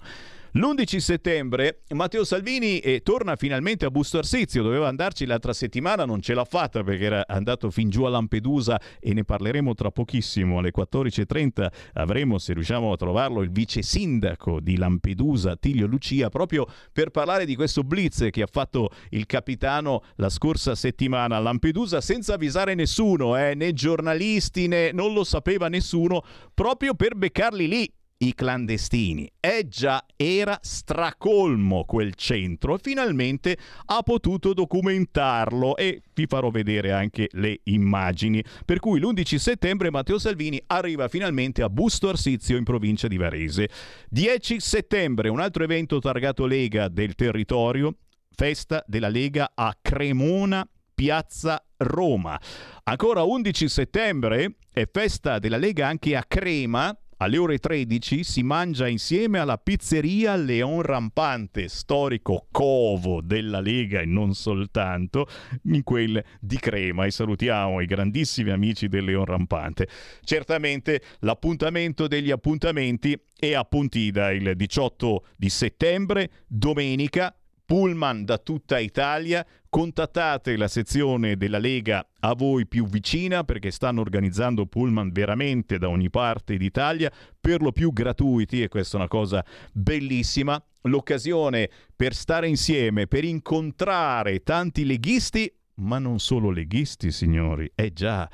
L'11 settembre Matteo Salvini eh, torna finalmente a Busto Arsizio, doveva andarci l'altra settimana, non ce l'ha fatta perché era andato fin giù a Lampedusa e ne parleremo tra pochissimo. Alle 14.30 avremo, se riusciamo a trovarlo, il vice sindaco di Lampedusa, Tiglio Lucia, proprio per parlare di questo blitz che ha fatto il capitano la scorsa settimana a Lampedusa senza avvisare nessuno, eh, né giornalisti né non lo sapeva nessuno, proprio per beccarli lì i clandestini. Eh già, era stracolmo quel centro e finalmente ha potuto documentarlo e vi farò vedere anche le immagini. Per cui l'11 settembre Matteo Salvini arriva finalmente a Busto Arsizio in provincia di Varese. 10 settembre un altro evento targato Lega del territorio, festa della Lega a Cremona, Piazza Roma. Ancora 11 settembre è festa della Lega anche a Crema, alle ore 13 si mangia insieme alla pizzeria Leon Rampante, storico covo della Lega e non soltanto, in quel di Crema. E salutiamo i grandissimi amici del Leon Rampante. Certamente l'appuntamento degli appuntamenti è a Pontida il 18 di settembre, domenica, pullman da tutta Italia. Contattate la sezione della Lega a voi più vicina perché stanno organizzando pullman veramente da ogni parte d'Italia, per lo più gratuiti e questa è una cosa bellissima. L'occasione per stare insieme, per incontrare tanti leghisti, ma non solo leghisti, signori, è già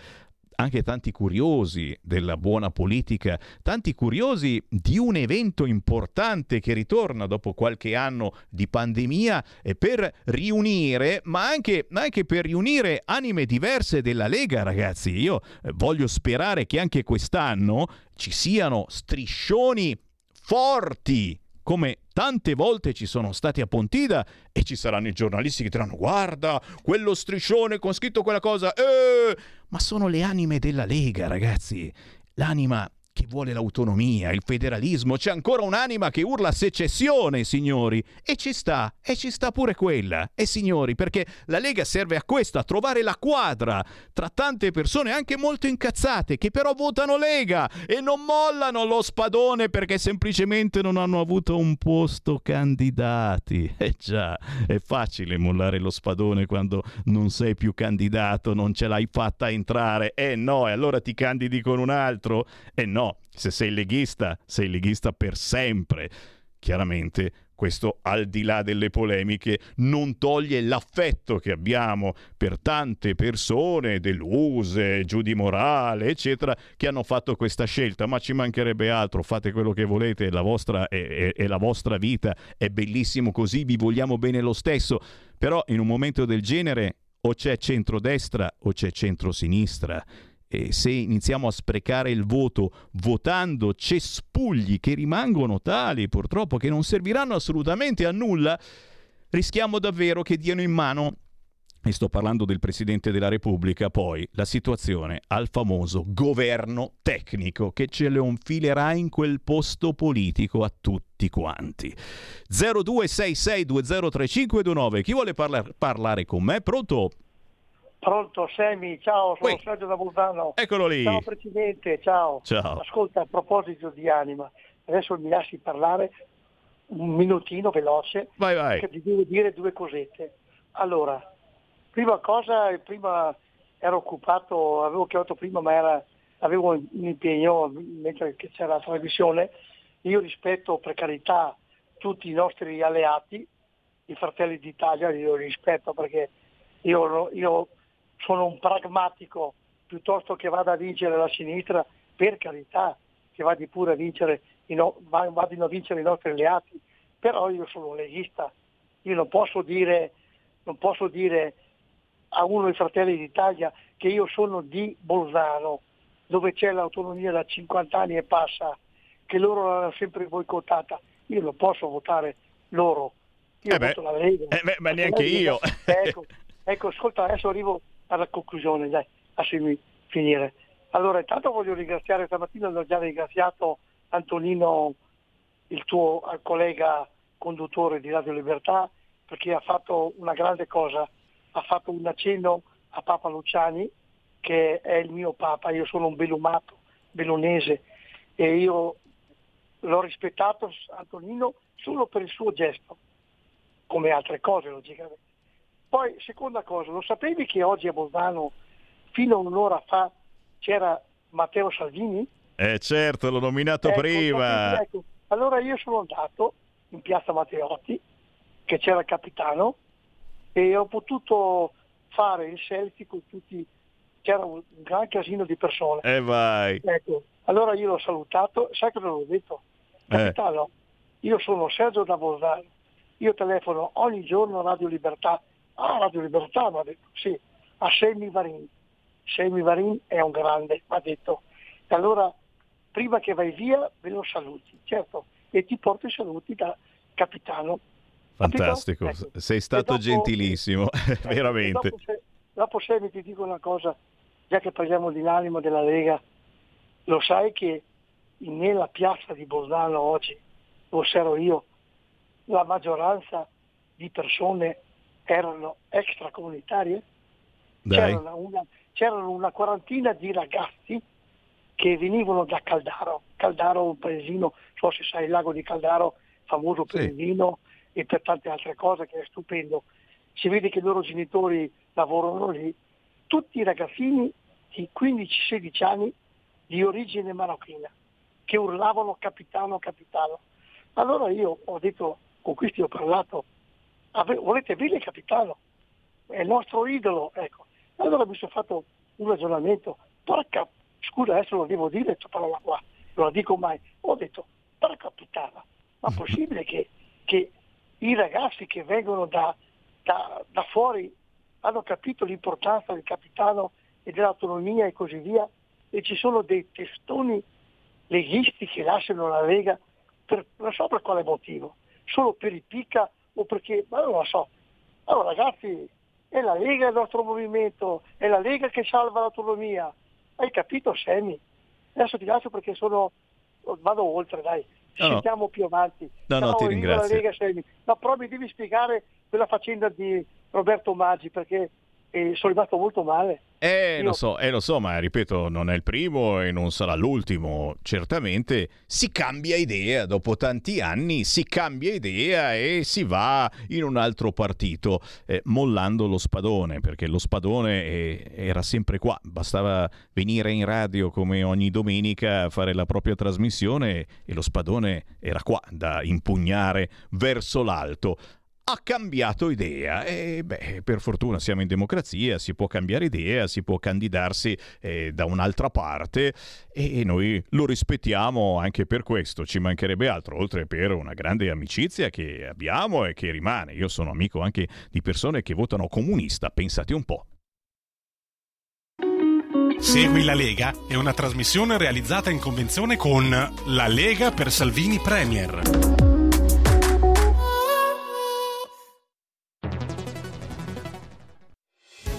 anche tanti curiosi della buona politica, tanti curiosi di un evento importante che ritorna dopo qualche anno di pandemia e per riunire, ma anche, anche per riunire anime diverse della Lega, ragazzi. Io eh, voglio sperare che anche quest'anno ci siano striscioni forti come tante volte ci sono stati a Pontida e ci saranno i giornalisti che diranno guarda quello striscione con scritto quella cosa, eh! ma sono le anime della Lega ragazzi, l'anima che vuole l'autonomia, il federalismo, c'è ancora un'anima che urla secessione, signori, e ci sta, e ci sta pure quella. E signori, perché la Lega serve a questo, a trovare la quadra tra tante persone anche molto incazzate che però votano Lega e non mollano lo spadone perché semplicemente non hanno avuto un posto candidati. Eh già, è facile mollare lo spadone quando non sei più candidato, non ce l'hai fatta entrare. Eh no, e allora ti candidi con un altro? Eh no se sei leghista, sei leghista per sempre. Chiaramente questo al di là delle polemiche non toglie l'affetto che abbiamo per tante persone deluse, giù di morale, eccetera, che hanno fatto questa scelta, ma ci mancherebbe altro, fate quello che volete, la vostra è, è, è la vostra vita, è bellissimo così, vi vogliamo bene lo stesso, però in un momento del genere o c'è centrodestra o c'è centrosinistra e se iniziamo a sprecare il voto votando cespugli che rimangono tali purtroppo che non serviranno assolutamente a nulla, rischiamo davvero che diano in mano e sto parlando del Presidente della Repubblica, poi la situazione al famoso governo tecnico che ce lo infilerà in quel posto politico a tutti quanti. 0266203529, chi vuole parlar- parlare con me? Pronto? Pronto, Semi, ciao, sono Ui. Sergio da Bolzano. Eccolo lì. Ciao Presidente, ciao. Ciao. Ascolta, a proposito di anima, adesso mi lasci parlare un minutino veloce, vai, vai. perché ti devo dire due cosette. Allora, prima cosa, prima ero occupato, avevo chiamato prima, ma era, avevo un impegno mentre c'era la trasmissione. Io rispetto per carità tutti i nostri alleati, i fratelli d'Italia, li rispetto perché io, io sono un pragmatico piuttosto che vada a vincere la sinistra, per carità, che vada pure a vincere, no, vadino a vincere i nostri alleati, però io sono un leghista, io non posso dire, non posso dire a uno dei fratelli d'Italia che io sono di Bolzano, dove c'è l'autonomia da 50 anni e passa, che loro l'hanno sempre boicottata, io non posso votare loro, io eh voto la Lega. Eh beh, ma neanche io. Ecco, ecco, ascolta, adesso arrivo alla conclusione, dai, lasciami finire. Allora, intanto voglio ringraziare, stamattina l'ho già ringraziato Antonino, il tuo collega conduttore di Radio Libertà, perché ha fatto una grande cosa, ha fatto un accenno a Papa Luciani, che è il mio Papa, io sono un belumato, bellunese, e io l'ho rispettato Antonino solo per il suo gesto, come altre cose logicamente. Poi, seconda cosa, lo sapevi che oggi a Bolzano, fino a un'ora fa, c'era Matteo Salvini? Eh certo, l'ho nominato ecco, prima. Ecco. Allora io sono andato in piazza Matteotti, che c'era il capitano, e ho potuto fare il selfie con tutti, c'era un gran casino di persone. E eh vai. Ecco. Allora io l'ho salutato, sai cosa l'ho detto? Eh. Capitano, eh. io sono Sergio da Bolzano, io telefono ogni giorno a Radio Libertà Ah, Radio Libertà ha detto, sì, a Semi Varin. Semi Varin è un grande, ha detto. E allora, prima che vai via, ve lo saluti, certo, e ti porto i saluti da capitano. Fantastico, ecco. sei stato dopo, gentilissimo, ecco, veramente. Dopo, se, dopo Semi ti dico una cosa, già che parliamo di l'animo della Lega, lo sai che nella piazza di Bolzano oggi, dove ero io, la maggioranza di persone erano extracomunitarie, c'erano una, c'erano una quarantina di ragazzi che venivano da Caldaro. Caldaro è un paesino, so se sai, il lago di Caldaro, famoso per sì. il vino e per tante altre cose, che è stupendo. Si vede che i loro genitori lavorano lì. Tutti i ragazzini di 15-16 anni di origine marocchina, che urlavano capitano, capitano. Allora io ho detto, con questi ho parlato, volete bene capitano, è il nostro idolo, ecco. Allora mi sono fatto un ragionamento, porca, scusa adesso lo devo dire questa parola qua, non la dico mai, ho detto, porca puttana, ma è possibile che, che, i ragazzi che vengono da, da, da fuori hanno capito l'importanza del capitano e dell'autonomia e così via, e ci sono dei testoni leghisti che lasciano la Lega per, non so per quale motivo, solo per il picca o perché, ma non lo so. Allora ragazzi, è la Lega il nostro movimento, è la Lega che salva l'autonomia. Hai capito Semi? Adesso ti lascio perché sono, vado oltre, dai. Ci No, no. sentiamo più avanti. No, no, ti ringrazio. La Lega, Semi. No, però mi devi spiegare quella faccenda di Roberto Maggi perché eh, sono rimasto molto male. Eh, Io- lo so, eh, lo so, ma ripeto, non è il primo e non sarà l'ultimo. Certamente si cambia idea, dopo tanti anni si cambia idea e si va in un altro partito, eh, mollando lo spadone, perché lo spadone eh, era sempre qua, bastava venire in radio come ogni domenica a fare la propria trasmissione e lo spadone era qua da impugnare verso l'alto ha cambiato idea e beh, per fortuna siamo in democrazia, si può cambiare idea, si può candidarsi eh, da un'altra parte e noi lo rispettiamo anche per questo, ci mancherebbe altro, oltre per una grande amicizia che abbiamo e che rimane. Io sono amico anche di persone che votano comunista, pensate un po'. Segui la Lega è una trasmissione realizzata in convenzione con La Lega per Salvini Premier.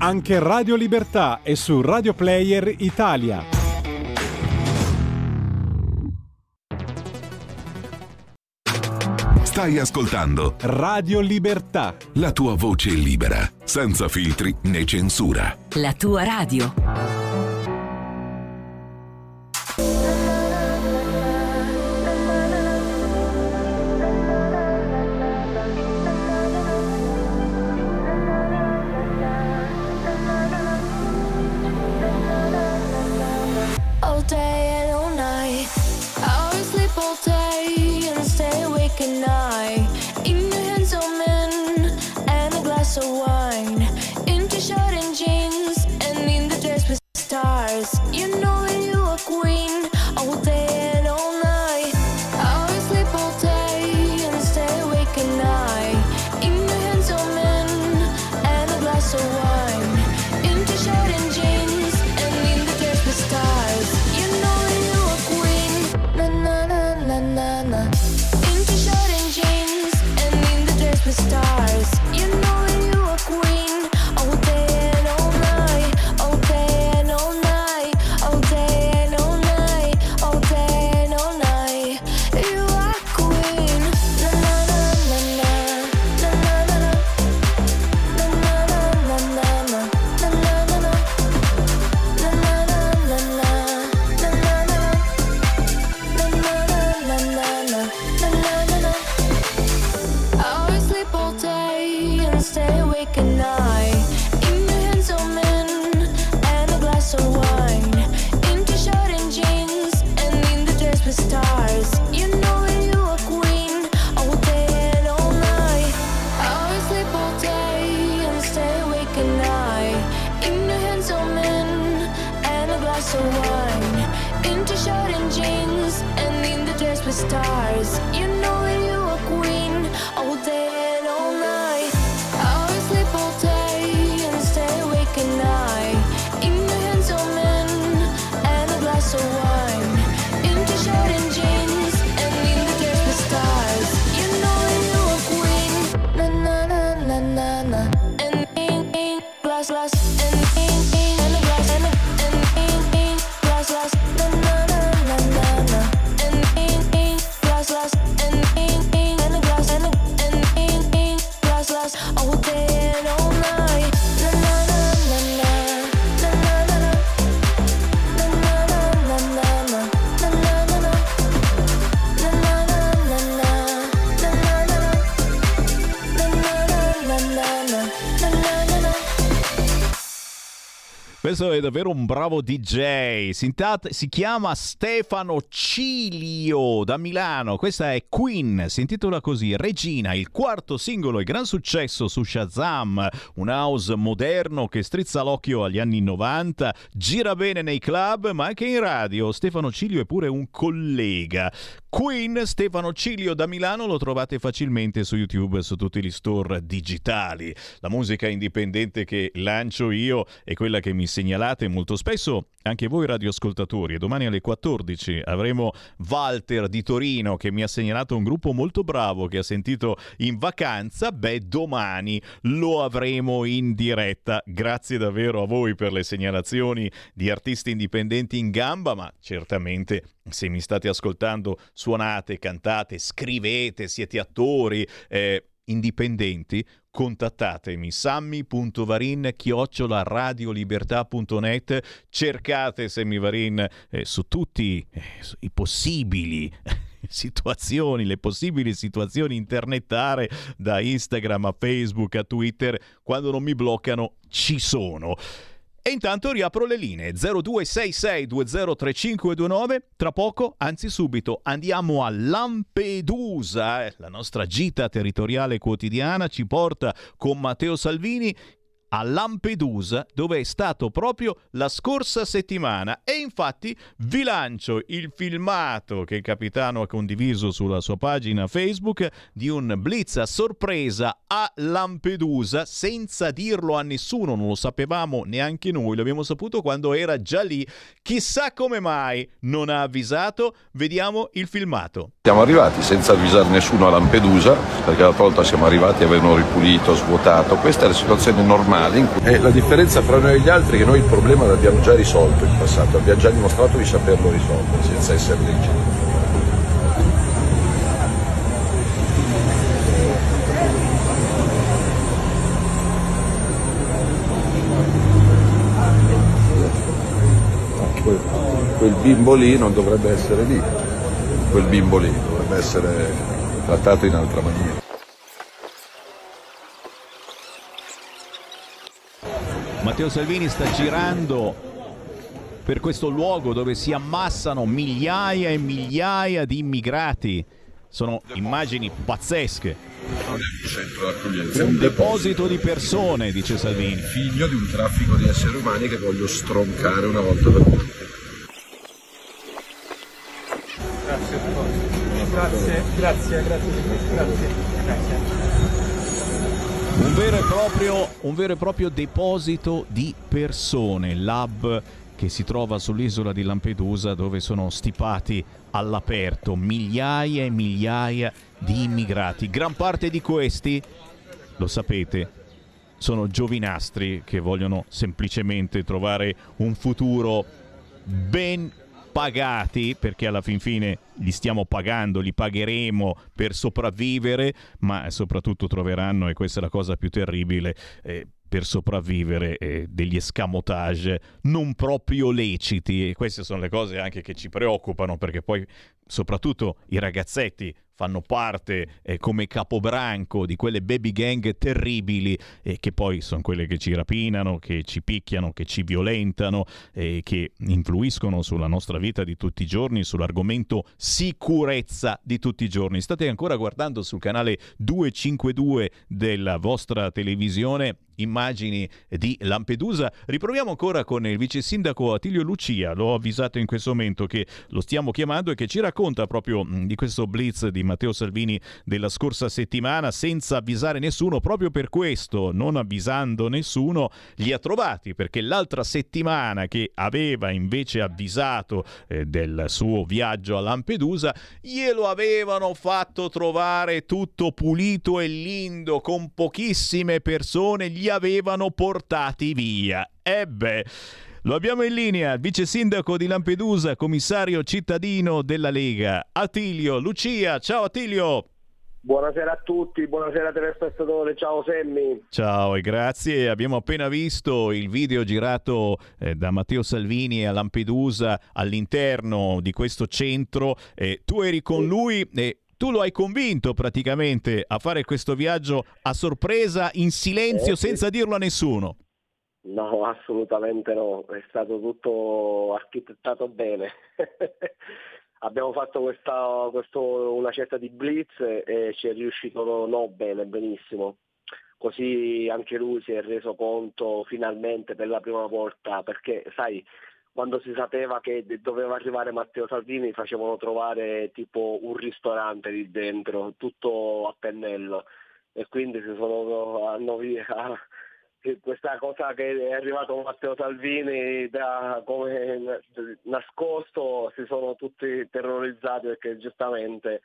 Anche Radio Libertà è su Radio Player Italia. Stai ascoltando Radio Libertà. la tua voce libera, senza filtri né censura. La tua radio. Questo è davvero un bravo DJ. Si, si chiama Stefano Cilio da Milano. Questa è Queen. Si intitola così: Regina, il quarto singolo e gran successo su Shazam. Un house moderno che strizza l'occhio agli anni 90, gira bene nei club, ma anche in radio. Stefano Cilio è pure un collega. Queen, Stefano Cilio da Milano lo trovate facilmente su YouTube su tutti gli store digitali. La musica indipendente che lancio io è quella che mi segnalate molto spesso anche voi radioascoltatori e domani alle 14 avremo Walter di Torino che mi ha segnalato un gruppo molto bravo che ha sentito in vacanza, beh domani lo avremo in diretta. Grazie davvero a voi per le segnalazioni di artisti indipendenti in gamba, ma certamente se mi state ascoltando suonate, cantate, scrivete, siete attori eh, indipendenti, contattatemi sammy.varin chiocciola radiolibertà.net cercate Sammy Varin eh, su tutti eh, i possibili situazioni, le possibili situazioni internetare da Instagram a Facebook a Twitter, quando non mi bloccano ci sono. E intanto riapro le linee 0266203529. Tra poco, anzi subito, andiamo a Lampedusa. Eh, La nostra gita territoriale quotidiana ci porta con Matteo Salvini a Lampedusa dove è stato proprio la scorsa settimana e infatti vi lancio il filmato che il capitano ha condiviso sulla sua pagina Facebook di un blitz a sorpresa a Lampedusa senza dirlo a nessuno, non lo sapevamo neanche noi, l'abbiamo saputo quando era già lì, chissà come mai non ha avvisato, vediamo il filmato. Siamo arrivati senza avvisare nessuno a Lampedusa, perché l'altra volta siamo arrivati e avevano ripulito, svuotato. Questa è la situazione normale. Cui... E la differenza fra noi e gli altri è che noi il problema l'abbiamo già risolto in passato, abbiamo già dimostrato di saperlo risolvere senza essere leggi. Quel, quel bimbo lì non dovrebbe essere lì, quel bimbo lì dovrebbe essere trattato in altra maniera. Matteo Salvini sta girando per questo luogo dove si ammassano migliaia e migliaia di immigrati. Sono immagini pazzesche. Un deposito di persone, dice Salvini. Figlio di un traffico di esseri umani che voglio stroncare una volta per tutte. Grazie, grazie, grazie, grazie. grazie. Un vero, e proprio, vero e proprio deposito di persone, l'hub che si trova sull'isola di Lampedusa dove sono stipati all'aperto migliaia e migliaia di immigrati. Gran parte di questi, lo sapete, sono giovinastri che vogliono semplicemente trovare un futuro ben pagati, perché alla fin fine li stiamo pagando, li pagheremo per sopravvivere, ma soprattutto troveranno, e questa è la cosa più terribile, eh, per sopravvivere eh, degli escamotage non proprio leciti. E queste sono le cose anche che ci preoccupano perché poi soprattutto i ragazzetti fanno parte eh, come capobranco di quelle baby gang terribili eh, che poi sono quelle che ci rapinano, che ci picchiano, che ci violentano e che influiscono sulla nostra vita di tutti i giorni, sull'argomento sicurezza di tutti i giorni. State ancora guardando sul canale 252 della vostra televisione immagini di Lampedusa. Riproviamo ancora con il vice sindaco Attilio Lucia, l'ho avvisato in questo momento che lo stiamo chiamando e che ci racconta proprio di questo blitz di Matteo Salvini della scorsa settimana senza avvisare nessuno, proprio per questo, non avvisando nessuno, li ha trovati perché l'altra settimana che aveva invece avvisato eh, del suo viaggio a Lampedusa, glielo avevano fatto trovare tutto pulito e lindo con pochissime persone, gli avevano portati via. Ebbe. Lo abbiamo in linea, il vice sindaco di Lampedusa, commissario cittadino della Lega, Attilio Lucia. Ciao Attilio. Buonasera a tutti, buonasera telespettatori, ciao Semmi. Ciao e grazie. Abbiamo appena visto il video girato eh, da Matteo Salvini a Lampedusa all'interno di questo centro. Eh, tu eri con lui e tu lo hai convinto praticamente a fare questo viaggio a sorpresa, in silenzio, Eh, sì. senza dirlo a nessuno. No, assolutamente no, è stato tutto architettato bene. Abbiamo fatto questa, questo, una certa di blitz e ci è riuscito no, no bene, benissimo. Così anche lui si è reso conto finalmente per la prima volta, perché sai, quando si sapeva che doveva arrivare Matteo Salvini facevano trovare tipo un ristorante lì dentro, tutto a pennello. E quindi si sono, hanno via, questa cosa che è arrivato Matteo Salvini da, come nascosto si sono tutti terrorizzati perché giustamente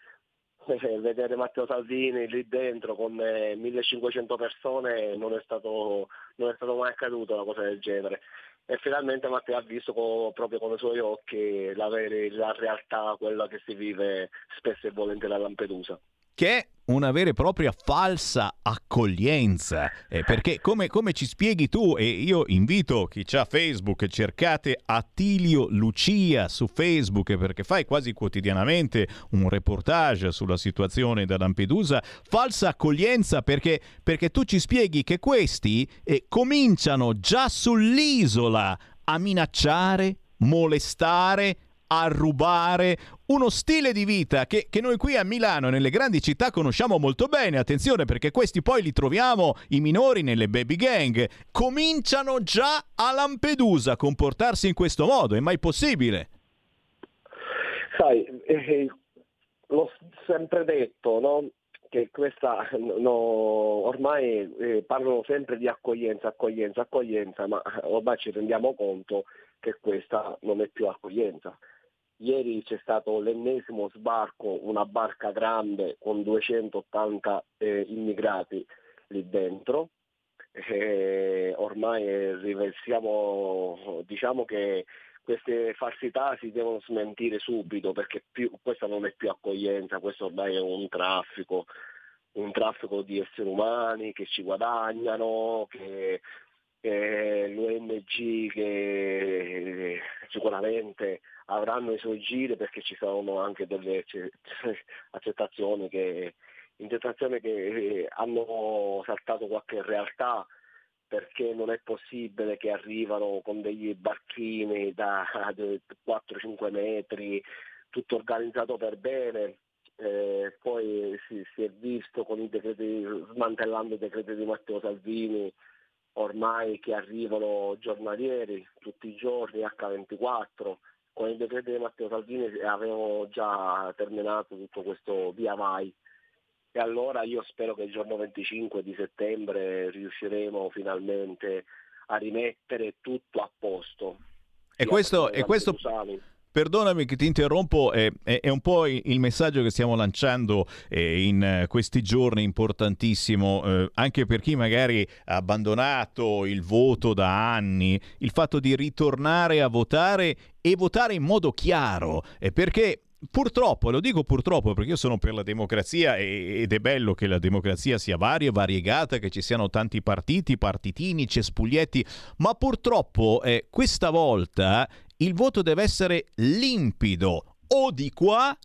eh, vedere Matteo Salvini lì dentro con 1500 persone non è stato, non è stato mai accaduto una cosa del genere e finalmente Matteo ha visto co- proprio con i suoi occhi la, la realtà, quella che si vive spesso e volentieri a Lampedusa che è una vera e propria falsa accoglienza. Eh, perché come, come, ci spieghi tu, e io invito chi ha Facebook, cercate Attilio Lucia su Facebook perché fai quasi quotidianamente un reportage sulla situazione da Lampedusa, falsa accoglienza perché, perché tu ci spieghi che questi eh, cominciano già sull'isola a minacciare, molestare, a rubare uno stile di vita che, che, noi qui a Milano nelle grandi città conosciamo molto bene. Attenzione perché questi poi li troviamo, i minori, nelle baby gang. Cominciano già a Lampedusa a comportarsi in questo modo. È mai possibile? Sai, eh, l'ho sempre detto, no? che questa no, ormai eh, parlano sempre di accoglienza, accoglienza, accoglienza, ma ormai ci rendiamo conto che questa non è più accoglienza. Ieri c'è stato l'ennesimo sbarco, una barca grande con 280 eh, immigrati lì dentro. Eh, ormai siamo, diciamo che queste falsità si devono smentire subito perché più, questa non è più accoglienza, questo ormai è un traffico, un traffico di esseri umani che ci guadagnano, che eh, l'ONG che sicuramente avranno i suoi giri perché ci sono anche delle accettazioni che, che hanno saltato qualche realtà perché non è possibile che arrivano con degli barchini da 4-5 metri, tutto organizzato per bene, eh, poi si, si, è visto i decreti, smantellando i decreti di Matteo Salvini, ormai che arrivano giornalieri, tutti i giorni H24, con il decreto di Matteo Salvini avevo già terminato tutto questo via vai e allora io spero che il giorno 25 di settembre riusciremo finalmente a rimettere tutto a posto. E questo, e questo, Perdonami che ti interrompo, è, è, è, un po' il messaggio che stiamo lanciando eh, in eh, questi giorni importantissimo, eh, anche per chi magari ha abbandonato il voto da anni, il fatto di ritornare a votare e votare in modo chiaro, eh, perché Purtroppo, lo dico purtroppo perché io sono per la democrazia ed è bello che la democrazia sia varia e variegata, che ci siano tanti partiti, partitini, cespuglietti, ma purtroppo eh, questa volta il voto deve essere limpido o di qua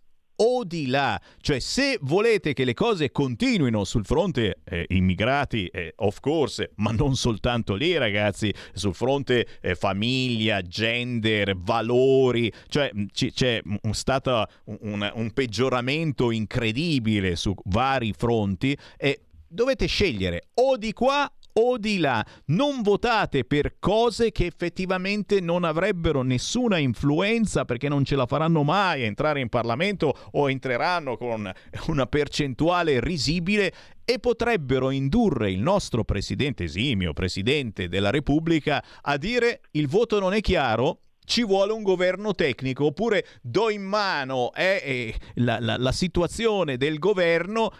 o di là. Cioè, se volete che le cose continuino sul fronte eh, immigrati, eh, of course, ma non soltanto lì, ragazzi, sul fronte eh, famiglia, gender, valori, cioè c- c'è stato un, un, peggioramento incredibile su vari fronti e dovete scegliere o di qua o di là. Non votate per cose che effettivamente non avrebbero nessuna influenza perché non ce la faranno mai entrare in Parlamento o entreranno con una percentuale risibile e potrebbero indurre il nostro presidente esimio, presidente della Repubblica, a dire il voto non è chiaro, ci vuole un governo tecnico oppure do in mano eh, eh, la, la, la situazione del governo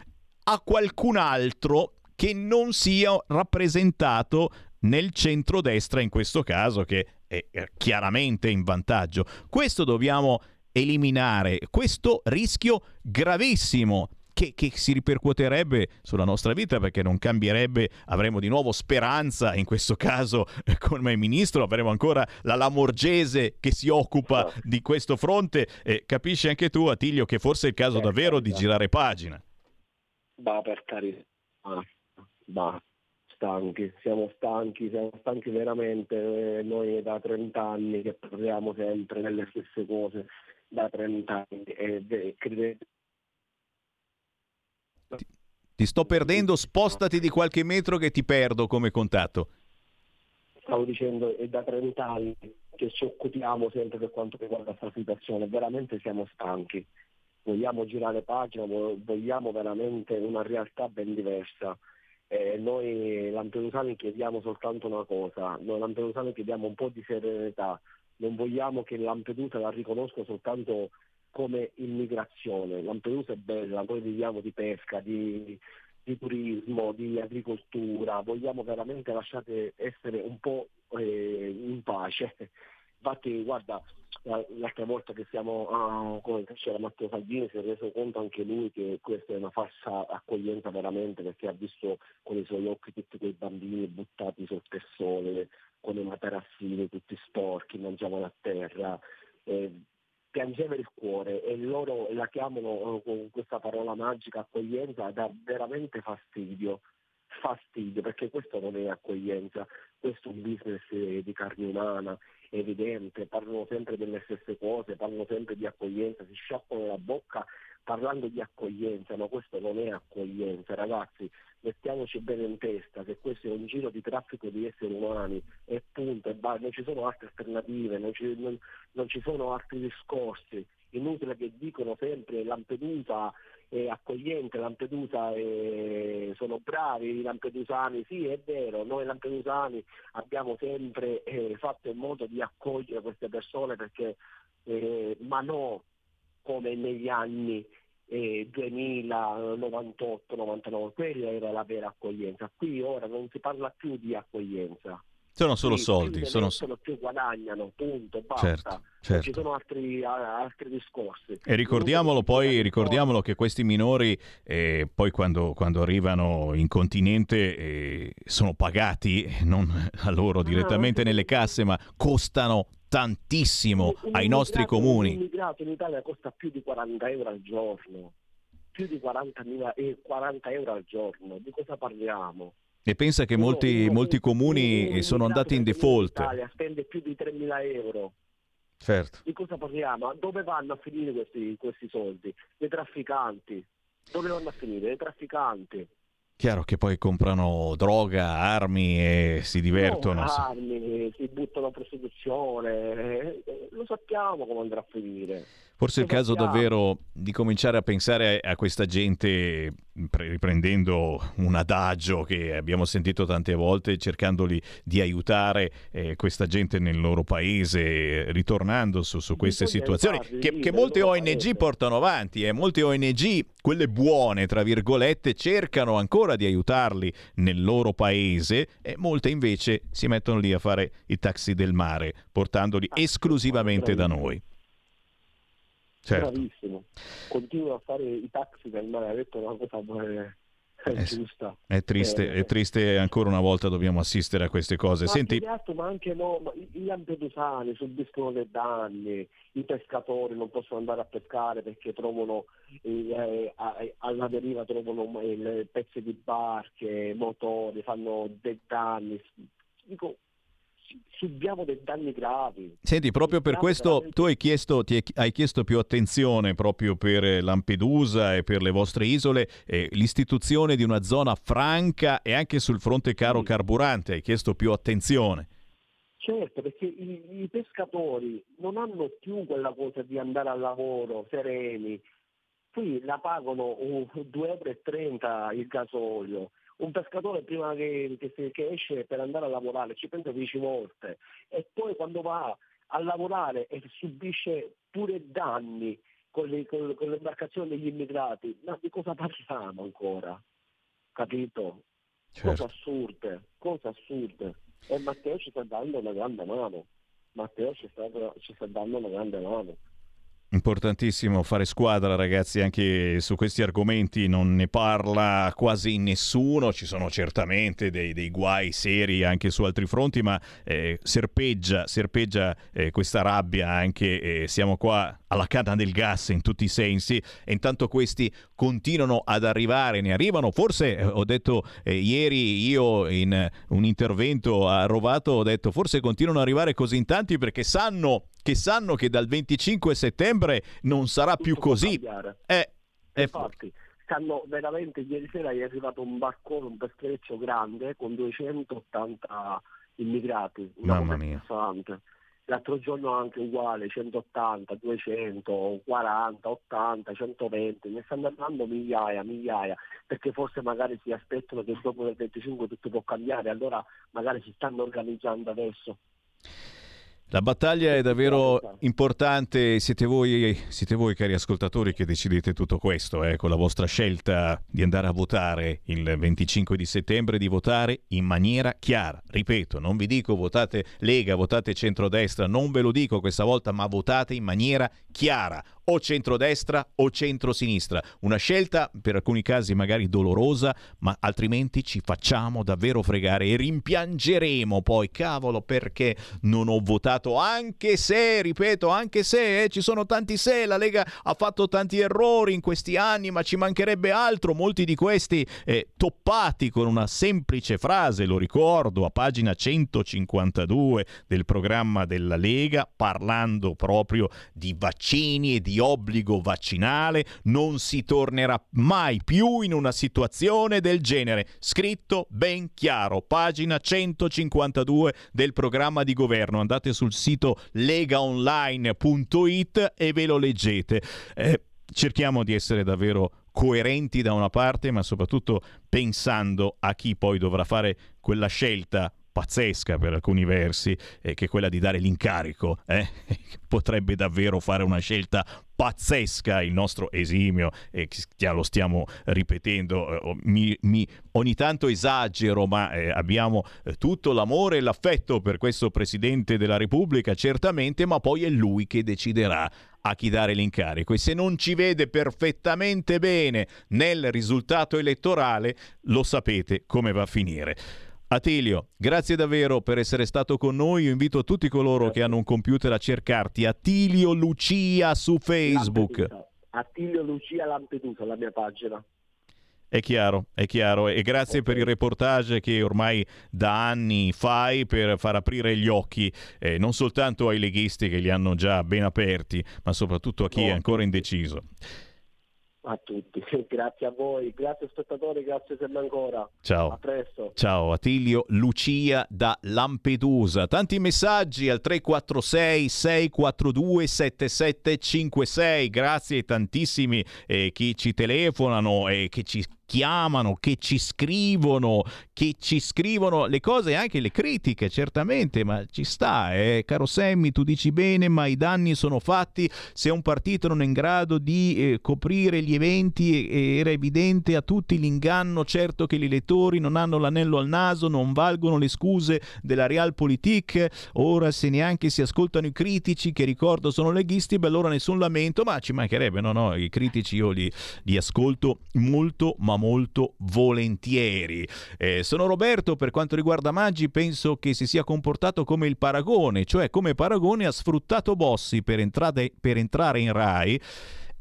a qualcun altro che non sia rappresentato nel centrodestra in questo caso che è chiaramente in vantaggio. Questo dobbiamo eliminare, questo rischio gravissimo che, che, si ripercuoterebbe sulla nostra vita perché non cambierebbe, avremo di nuovo speranza, in questo caso come ministro avremo ancora la Lamorgese che si occupa di questo fronte. Eh, capisci anche tu Attilio che forse è il caso davvero di girare pagina. Va per carità ma stanchi, siamo stanchi, siamo stanchi veramente, eh, noi da 30 anni che parliamo sempre delle stesse cose, da 30 anni e e credete Ti sto perdendo, spostati di qualche metro che ti perdo come contatto. stavo dicendo, è da 30 anni che ci occupiamo sempre per quanto riguarda questa situazione, veramente siamo stanchi, vogliamo girare pagina, vo- vogliamo veramente una realtà ben diversa. Eh, noi lampedusani chiediamo soltanto una cosa, noi lampedusani chiediamo un po' di serenità, non vogliamo che Lampedusa la riconosca soltanto come immigrazione. Lampedusa è bella, noi viviamo di pesca, di, di turismo, di agricoltura, vogliamo veramente lasciate essere un po' eh, in pace. Infatti, guarda, la- l'altra volta che siamo a come c'era Matteo Salvini si è reso conto anche lui che questa è una falsa accoglienza veramente perché ha visto con i suoi occhi tutti quei bambini buttati sul tessole, con i materassini tutti sporchi, mangiavano a terra. eh, piangeva il cuore e loro la chiamano eh, con questa parola magica accoglienza dà veramente fastidio fastidio perché questo non è accoglienza questo è un business eh, di carne umana evidente parlano sempre delle stesse cose parlano sempre di accoglienza si sciacquano la bocca parlando di accoglienza ma questo non è accoglienza ragazzi mettiamoci bene in testa che questo è un giro di traffico di esseri umani e punto e non ci sono altre alternative, non ci, non- non ci sono altri discorsi. Inutile che dicono sempre Lampedusa è accogliente, Lampedusa è- sono bravi, i lampedusani, sì è vero, noi lampedusani abbiamo sempre eh, fatto in modo di accogliere queste persone perché, eh, ma no come negli anni eh, 2098-99, quella era la vera accoglienza. Qui ora non si parla più di accoglienza. Sono solo Qui soldi, sono- mettono, più guadagnano, punto, basta. Certo, certo. ci sono altri, altri discorsi. E ricordiamolo poi, ricordiamolo che questi minori eh, poi quando, quando arrivano in continente eh, sono pagati eh, non a loro direttamente nelle casse, ma costano tantissimo Un ai nostri immigrato- Un comuni. immigrato in Italia costa più di 40 euro al giorno. Più di 40, eh, 40 euro al giorno. Di cosa parliamo? E pensa che molti, molti comuni sono andati in default. Italia spende più di 3.000 euro. Certo. Di cosa parliamo? Dove vanno a finire questi, questi soldi? Dei trafficanti. Dove vanno a finire? Dei trafficanti. Chiaro che poi comprano droga, armi e si divertono. No, armi, si buttano a prostituzione, eh, eh, lo sappiamo come andrà a finire. Forse è il caso davvero di cominciare a pensare a questa gente, pre- riprendendo un adagio che abbiamo sentito tante volte, cercandoli di aiutare eh, questa gente nel loro paese, ritornando su, su queste Bisogna situazioni che, che molte ONG paese. portano avanti e molte ONG, quelle buone, tra virgolette, cercano ancora di aiutarli nel loro paese e molte invece si mettono lì a fare i taxi del mare, portandoli Ah, esclusivamente da noi. Certo. Bravissimo. Continuo a fare i taxi del mare, ha detto una cosa eh, Eh sì. giusta. È triste, Eh, è triste, ancora una volta dobbiamo assistere a queste cose. Ma Senti, altro, ma anche no, ma i lampedusani subiscono dei danni, i pescatori non possono andare a pescare perché trovano eh, a- alla deriva trovano eh, pezzi di barche, motori, fanno dei danni. Dico, subiamo dei danni gravi. senti, proprio per questo veramente- tu hai chiesto, ti hai- hai chiesto più attenzione proprio per Lampedusa e per le vostre isole, eh, l'istituzione di una zona franca e anche sul fronte caro carburante, hai chiesto più attenzione. Certo, perché i, i pescatori non hanno più quella cosa di andare al lavoro sereni. Qui la pagano uh, 2,30 euro il gasolio. Un pescatore prima che, che che esce per andare a lavorare ci pensa 10 volte e poi quando va a lavorare e subisce pure danni con, le, con, con l'imbarcazione degli immigrati, ma di cosa parliamo ancora? Capito? Certo. Cose assurde, cose assurde. E Matteo ci sta dando una grande mano. Matteo ci sta, ci sta dando una grande mano. Importantissimo fare squadra, ragazzi, anche su questi argomenti. Non ne parla quasi nessuno, ci sono certamente dei, dei guai seri anche su altri fronti, ma eh, serpeggia, serpeggia eh, questa rabbia anche, eh, siamo qua alla canna del gas in tutti i sensi. E intanto questi continuano ad arrivare, ne arrivano, forse eh, ho detto eh, ieri io in un intervento a Rovato, ho detto forse continuano ad arrivare così in tanti perché sanno che sanno che dal 25 settembre non sarà Tutto più così. Eh, è Infatti, stanno veramente, ieri sera è arrivato un barcone, un peschereccio grande con 280 immigrati, una Mamma mia. L'altro giorno anche uguale, 180, 200, 40, 80, 120, ne stanno andando migliaia, migliaia, perché forse magari si aspettano che dopo il 25 tutto può cambiare, allora magari si stanno organizzando adesso. La battaglia è davvero importante, siete voi, siete voi cari ascoltatori che decidete tutto questo, eh, con la vostra scelta di andare a votare il 25 di settembre, di votare in maniera chiara. Ripeto, non vi dico votate Lega, votate centrodestra, non ve lo dico questa volta, ma votate in maniera chiara, o centrodestra o centrosinistra. Una scelta per alcuni casi magari dolorosa, ma altrimenti ci facciamo davvero fregare e rimpiangeremo poi, cavolo, perché non ho votato, anche se, ripeto, anche se eh, ci sono tanti se, la Lega ha fatto tanti errori in questi anni, ma ci mancherebbe altro, molti di questi eh, toppati con una semplice frase, lo ricordo, a pagina 152 del programma della Lega, parlando proprio di vaccini e di obbligo vaccinale, non si tornerà mai più in una situazione del genere. Scritto ben chiaro, pagina 152 del programma di governo. Andate sul sito legaonline.it e ve lo leggete. Eh, cerchiamo di essere davvero coerenti da una parte, ma soprattutto pensando a chi poi dovrà fare quella scelta pazzesca per alcuni versi, eh, che è quella di dare l'incarico. eh. Potrebbe davvero fare una scelta pazzesca il nostro esimio, e già lo stiamo ripetendo, eh, mi- mi- ogni tanto esagero, ma eh, abbiamo eh, tutto l'amore e l'affetto per questo Presidente della Repubblica, certamente, ma poi è lui che deciderà a chi dare l'incarico e se non ci vede perfettamente bene nel risultato elettorale, lo sapete come va a finire. Attilio, grazie davvero per essere stato con noi. Io invito tutti coloro che hanno un computer a cercarti Attilio Lucia su Facebook. Lampedusa. Attilio Lucia Lampedusa, la mia pagina. È chiaro, è chiaro e grazie per il reportage che ormai da anni fai per far aprire gli occhi eh, non soltanto ai leghisti che li hanno già ben aperti, ma soprattutto a chi è ancora indeciso. A tutti, grazie a voi, grazie spettatori, grazie sempre ancora. Ciao. A presto. Ciao Attilio Lucia da Lampedusa. Tanti messaggi al 346 642 7756. Grazie tantissimi eh, chi ci telefonano e che ci chiamano, che ci scrivono, che ci scrivono le cose, anche le critiche, certamente, ma ci sta, eh. caro Semmi, tu dici bene, ma i danni sono fatti. Se un partito non è in grado di eh, coprire gli eventi e- era evidente a tutti l'inganno, certo che gli elettori non hanno l'anello al naso, non valgono le scuse della Realpolitik, ora se neanche si ascoltano i critici che ricordo sono leghisti, beh allora nessun lamento, ma ci mancherebbe, no no, i critici io li, li ascolto molto ma molto volentieri. Eh, sono Roberto, per quanto riguarda Maggi penso che si sia comportato come il Paragone, cioè come Paragone ha sfruttato Bossi per, entrare- per entrare in Rai.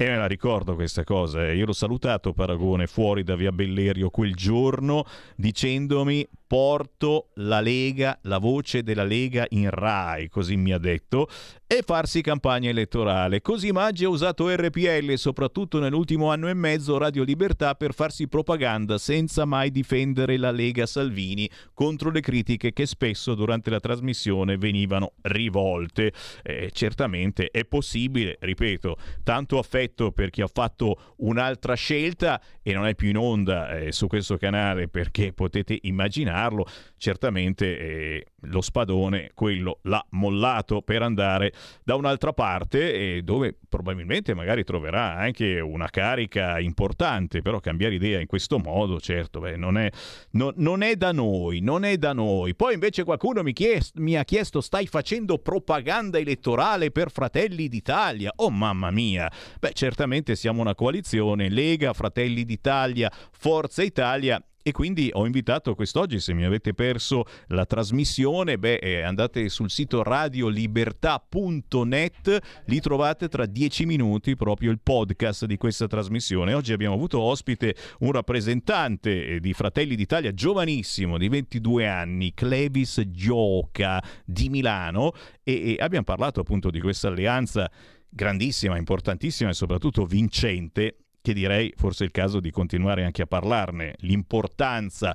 E me la ricordo questa cosa, eh. io l'ho salutato Paragone fuori da via Bellerio quel giorno dicendomi porto la Lega, la voce della Lega in Rai, così mi ha detto, e farsi campagna elettorale. Così Maggi ha usato RPL, soprattutto nell'ultimo anno e mezzo Radio Libertà, per farsi propaganda senza mai difendere la Lega Salvini contro le critiche che spesso durante la trasmissione venivano rivolte. Eh, certamente è possibile, ripeto, tanto affetto per chi ha fatto un'altra scelta e non è più in onda eh, su questo canale perché potete immaginare immaginarlo, certamente eh, lo spadone, quello l'ha mollato per andare da un'altra parte e dove probabilmente magari troverà anche una carica importante, però cambiare idea in questo modo, certo, beh, non, è, no, non, è, da noi, non è da noi. Poi invece qualcuno mi, chies- mi ha chiesto, stai facendo propaganda elettorale per Fratelli d'Italia? Oh mamma mia! Beh, certamente siamo una coalizione, Lega, Fratelli d'Italia, Forza Italia e quindi ho invitato quest'oggi, se mi avete perso la trasmissione, beh, eh, andate sul sito radiolibertà.net, lì trovate tra dieci minuti proprio il podcast di questa trasmissione. Oggi abbiamo avuto ospite un rappresentante eh, di Fratelli d'Italia, giovanissimo, di 22 anni, Clevis Gioca di Milano, e, e abbiamo parlato appunto di questa alleanza grandissima, importantissima e soprattutto vincente che direi forse è il caso di continuare anche a parlarne, l'importanza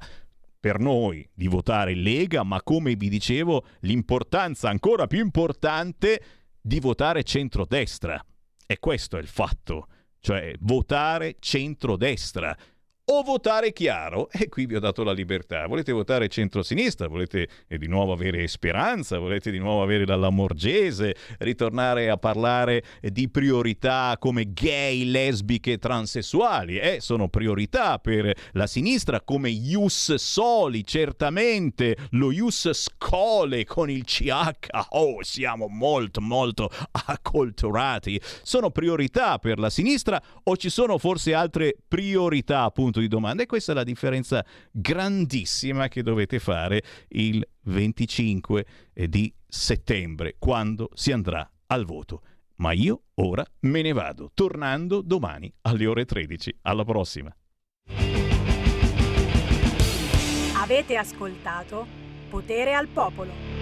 per noi di votare Lega, ma come vi dicevo, l'importanza ancora più importante di votare centrodestra. E questo è il fatto, cioè votare centrodestra o votare chiaro. E qui vi ho dato la libertà. Volete votare centro-sinistra? Volete eh, di nuovo avere speranza? Volete di nuovo avere la Lamorgese? Ritornare a parlare di priorità come gay, lesbiche, transessuali? Eh, sono priorità per la sinistra come ius soli, certamente. Lo ius scole con il CH. Oh, siamo molto, molto acculturati. Sono priorità per la sinistra o ci sono forse altre priorità, appunto? Punto di domanda e questa è la differenza grandissima che dovete fare il 25 di settembre quando si andrà al voto. Ma io ora me ne vado, tornando domani alle ore 13. Alla prossima. Avete ascoltato Potere al Popolo.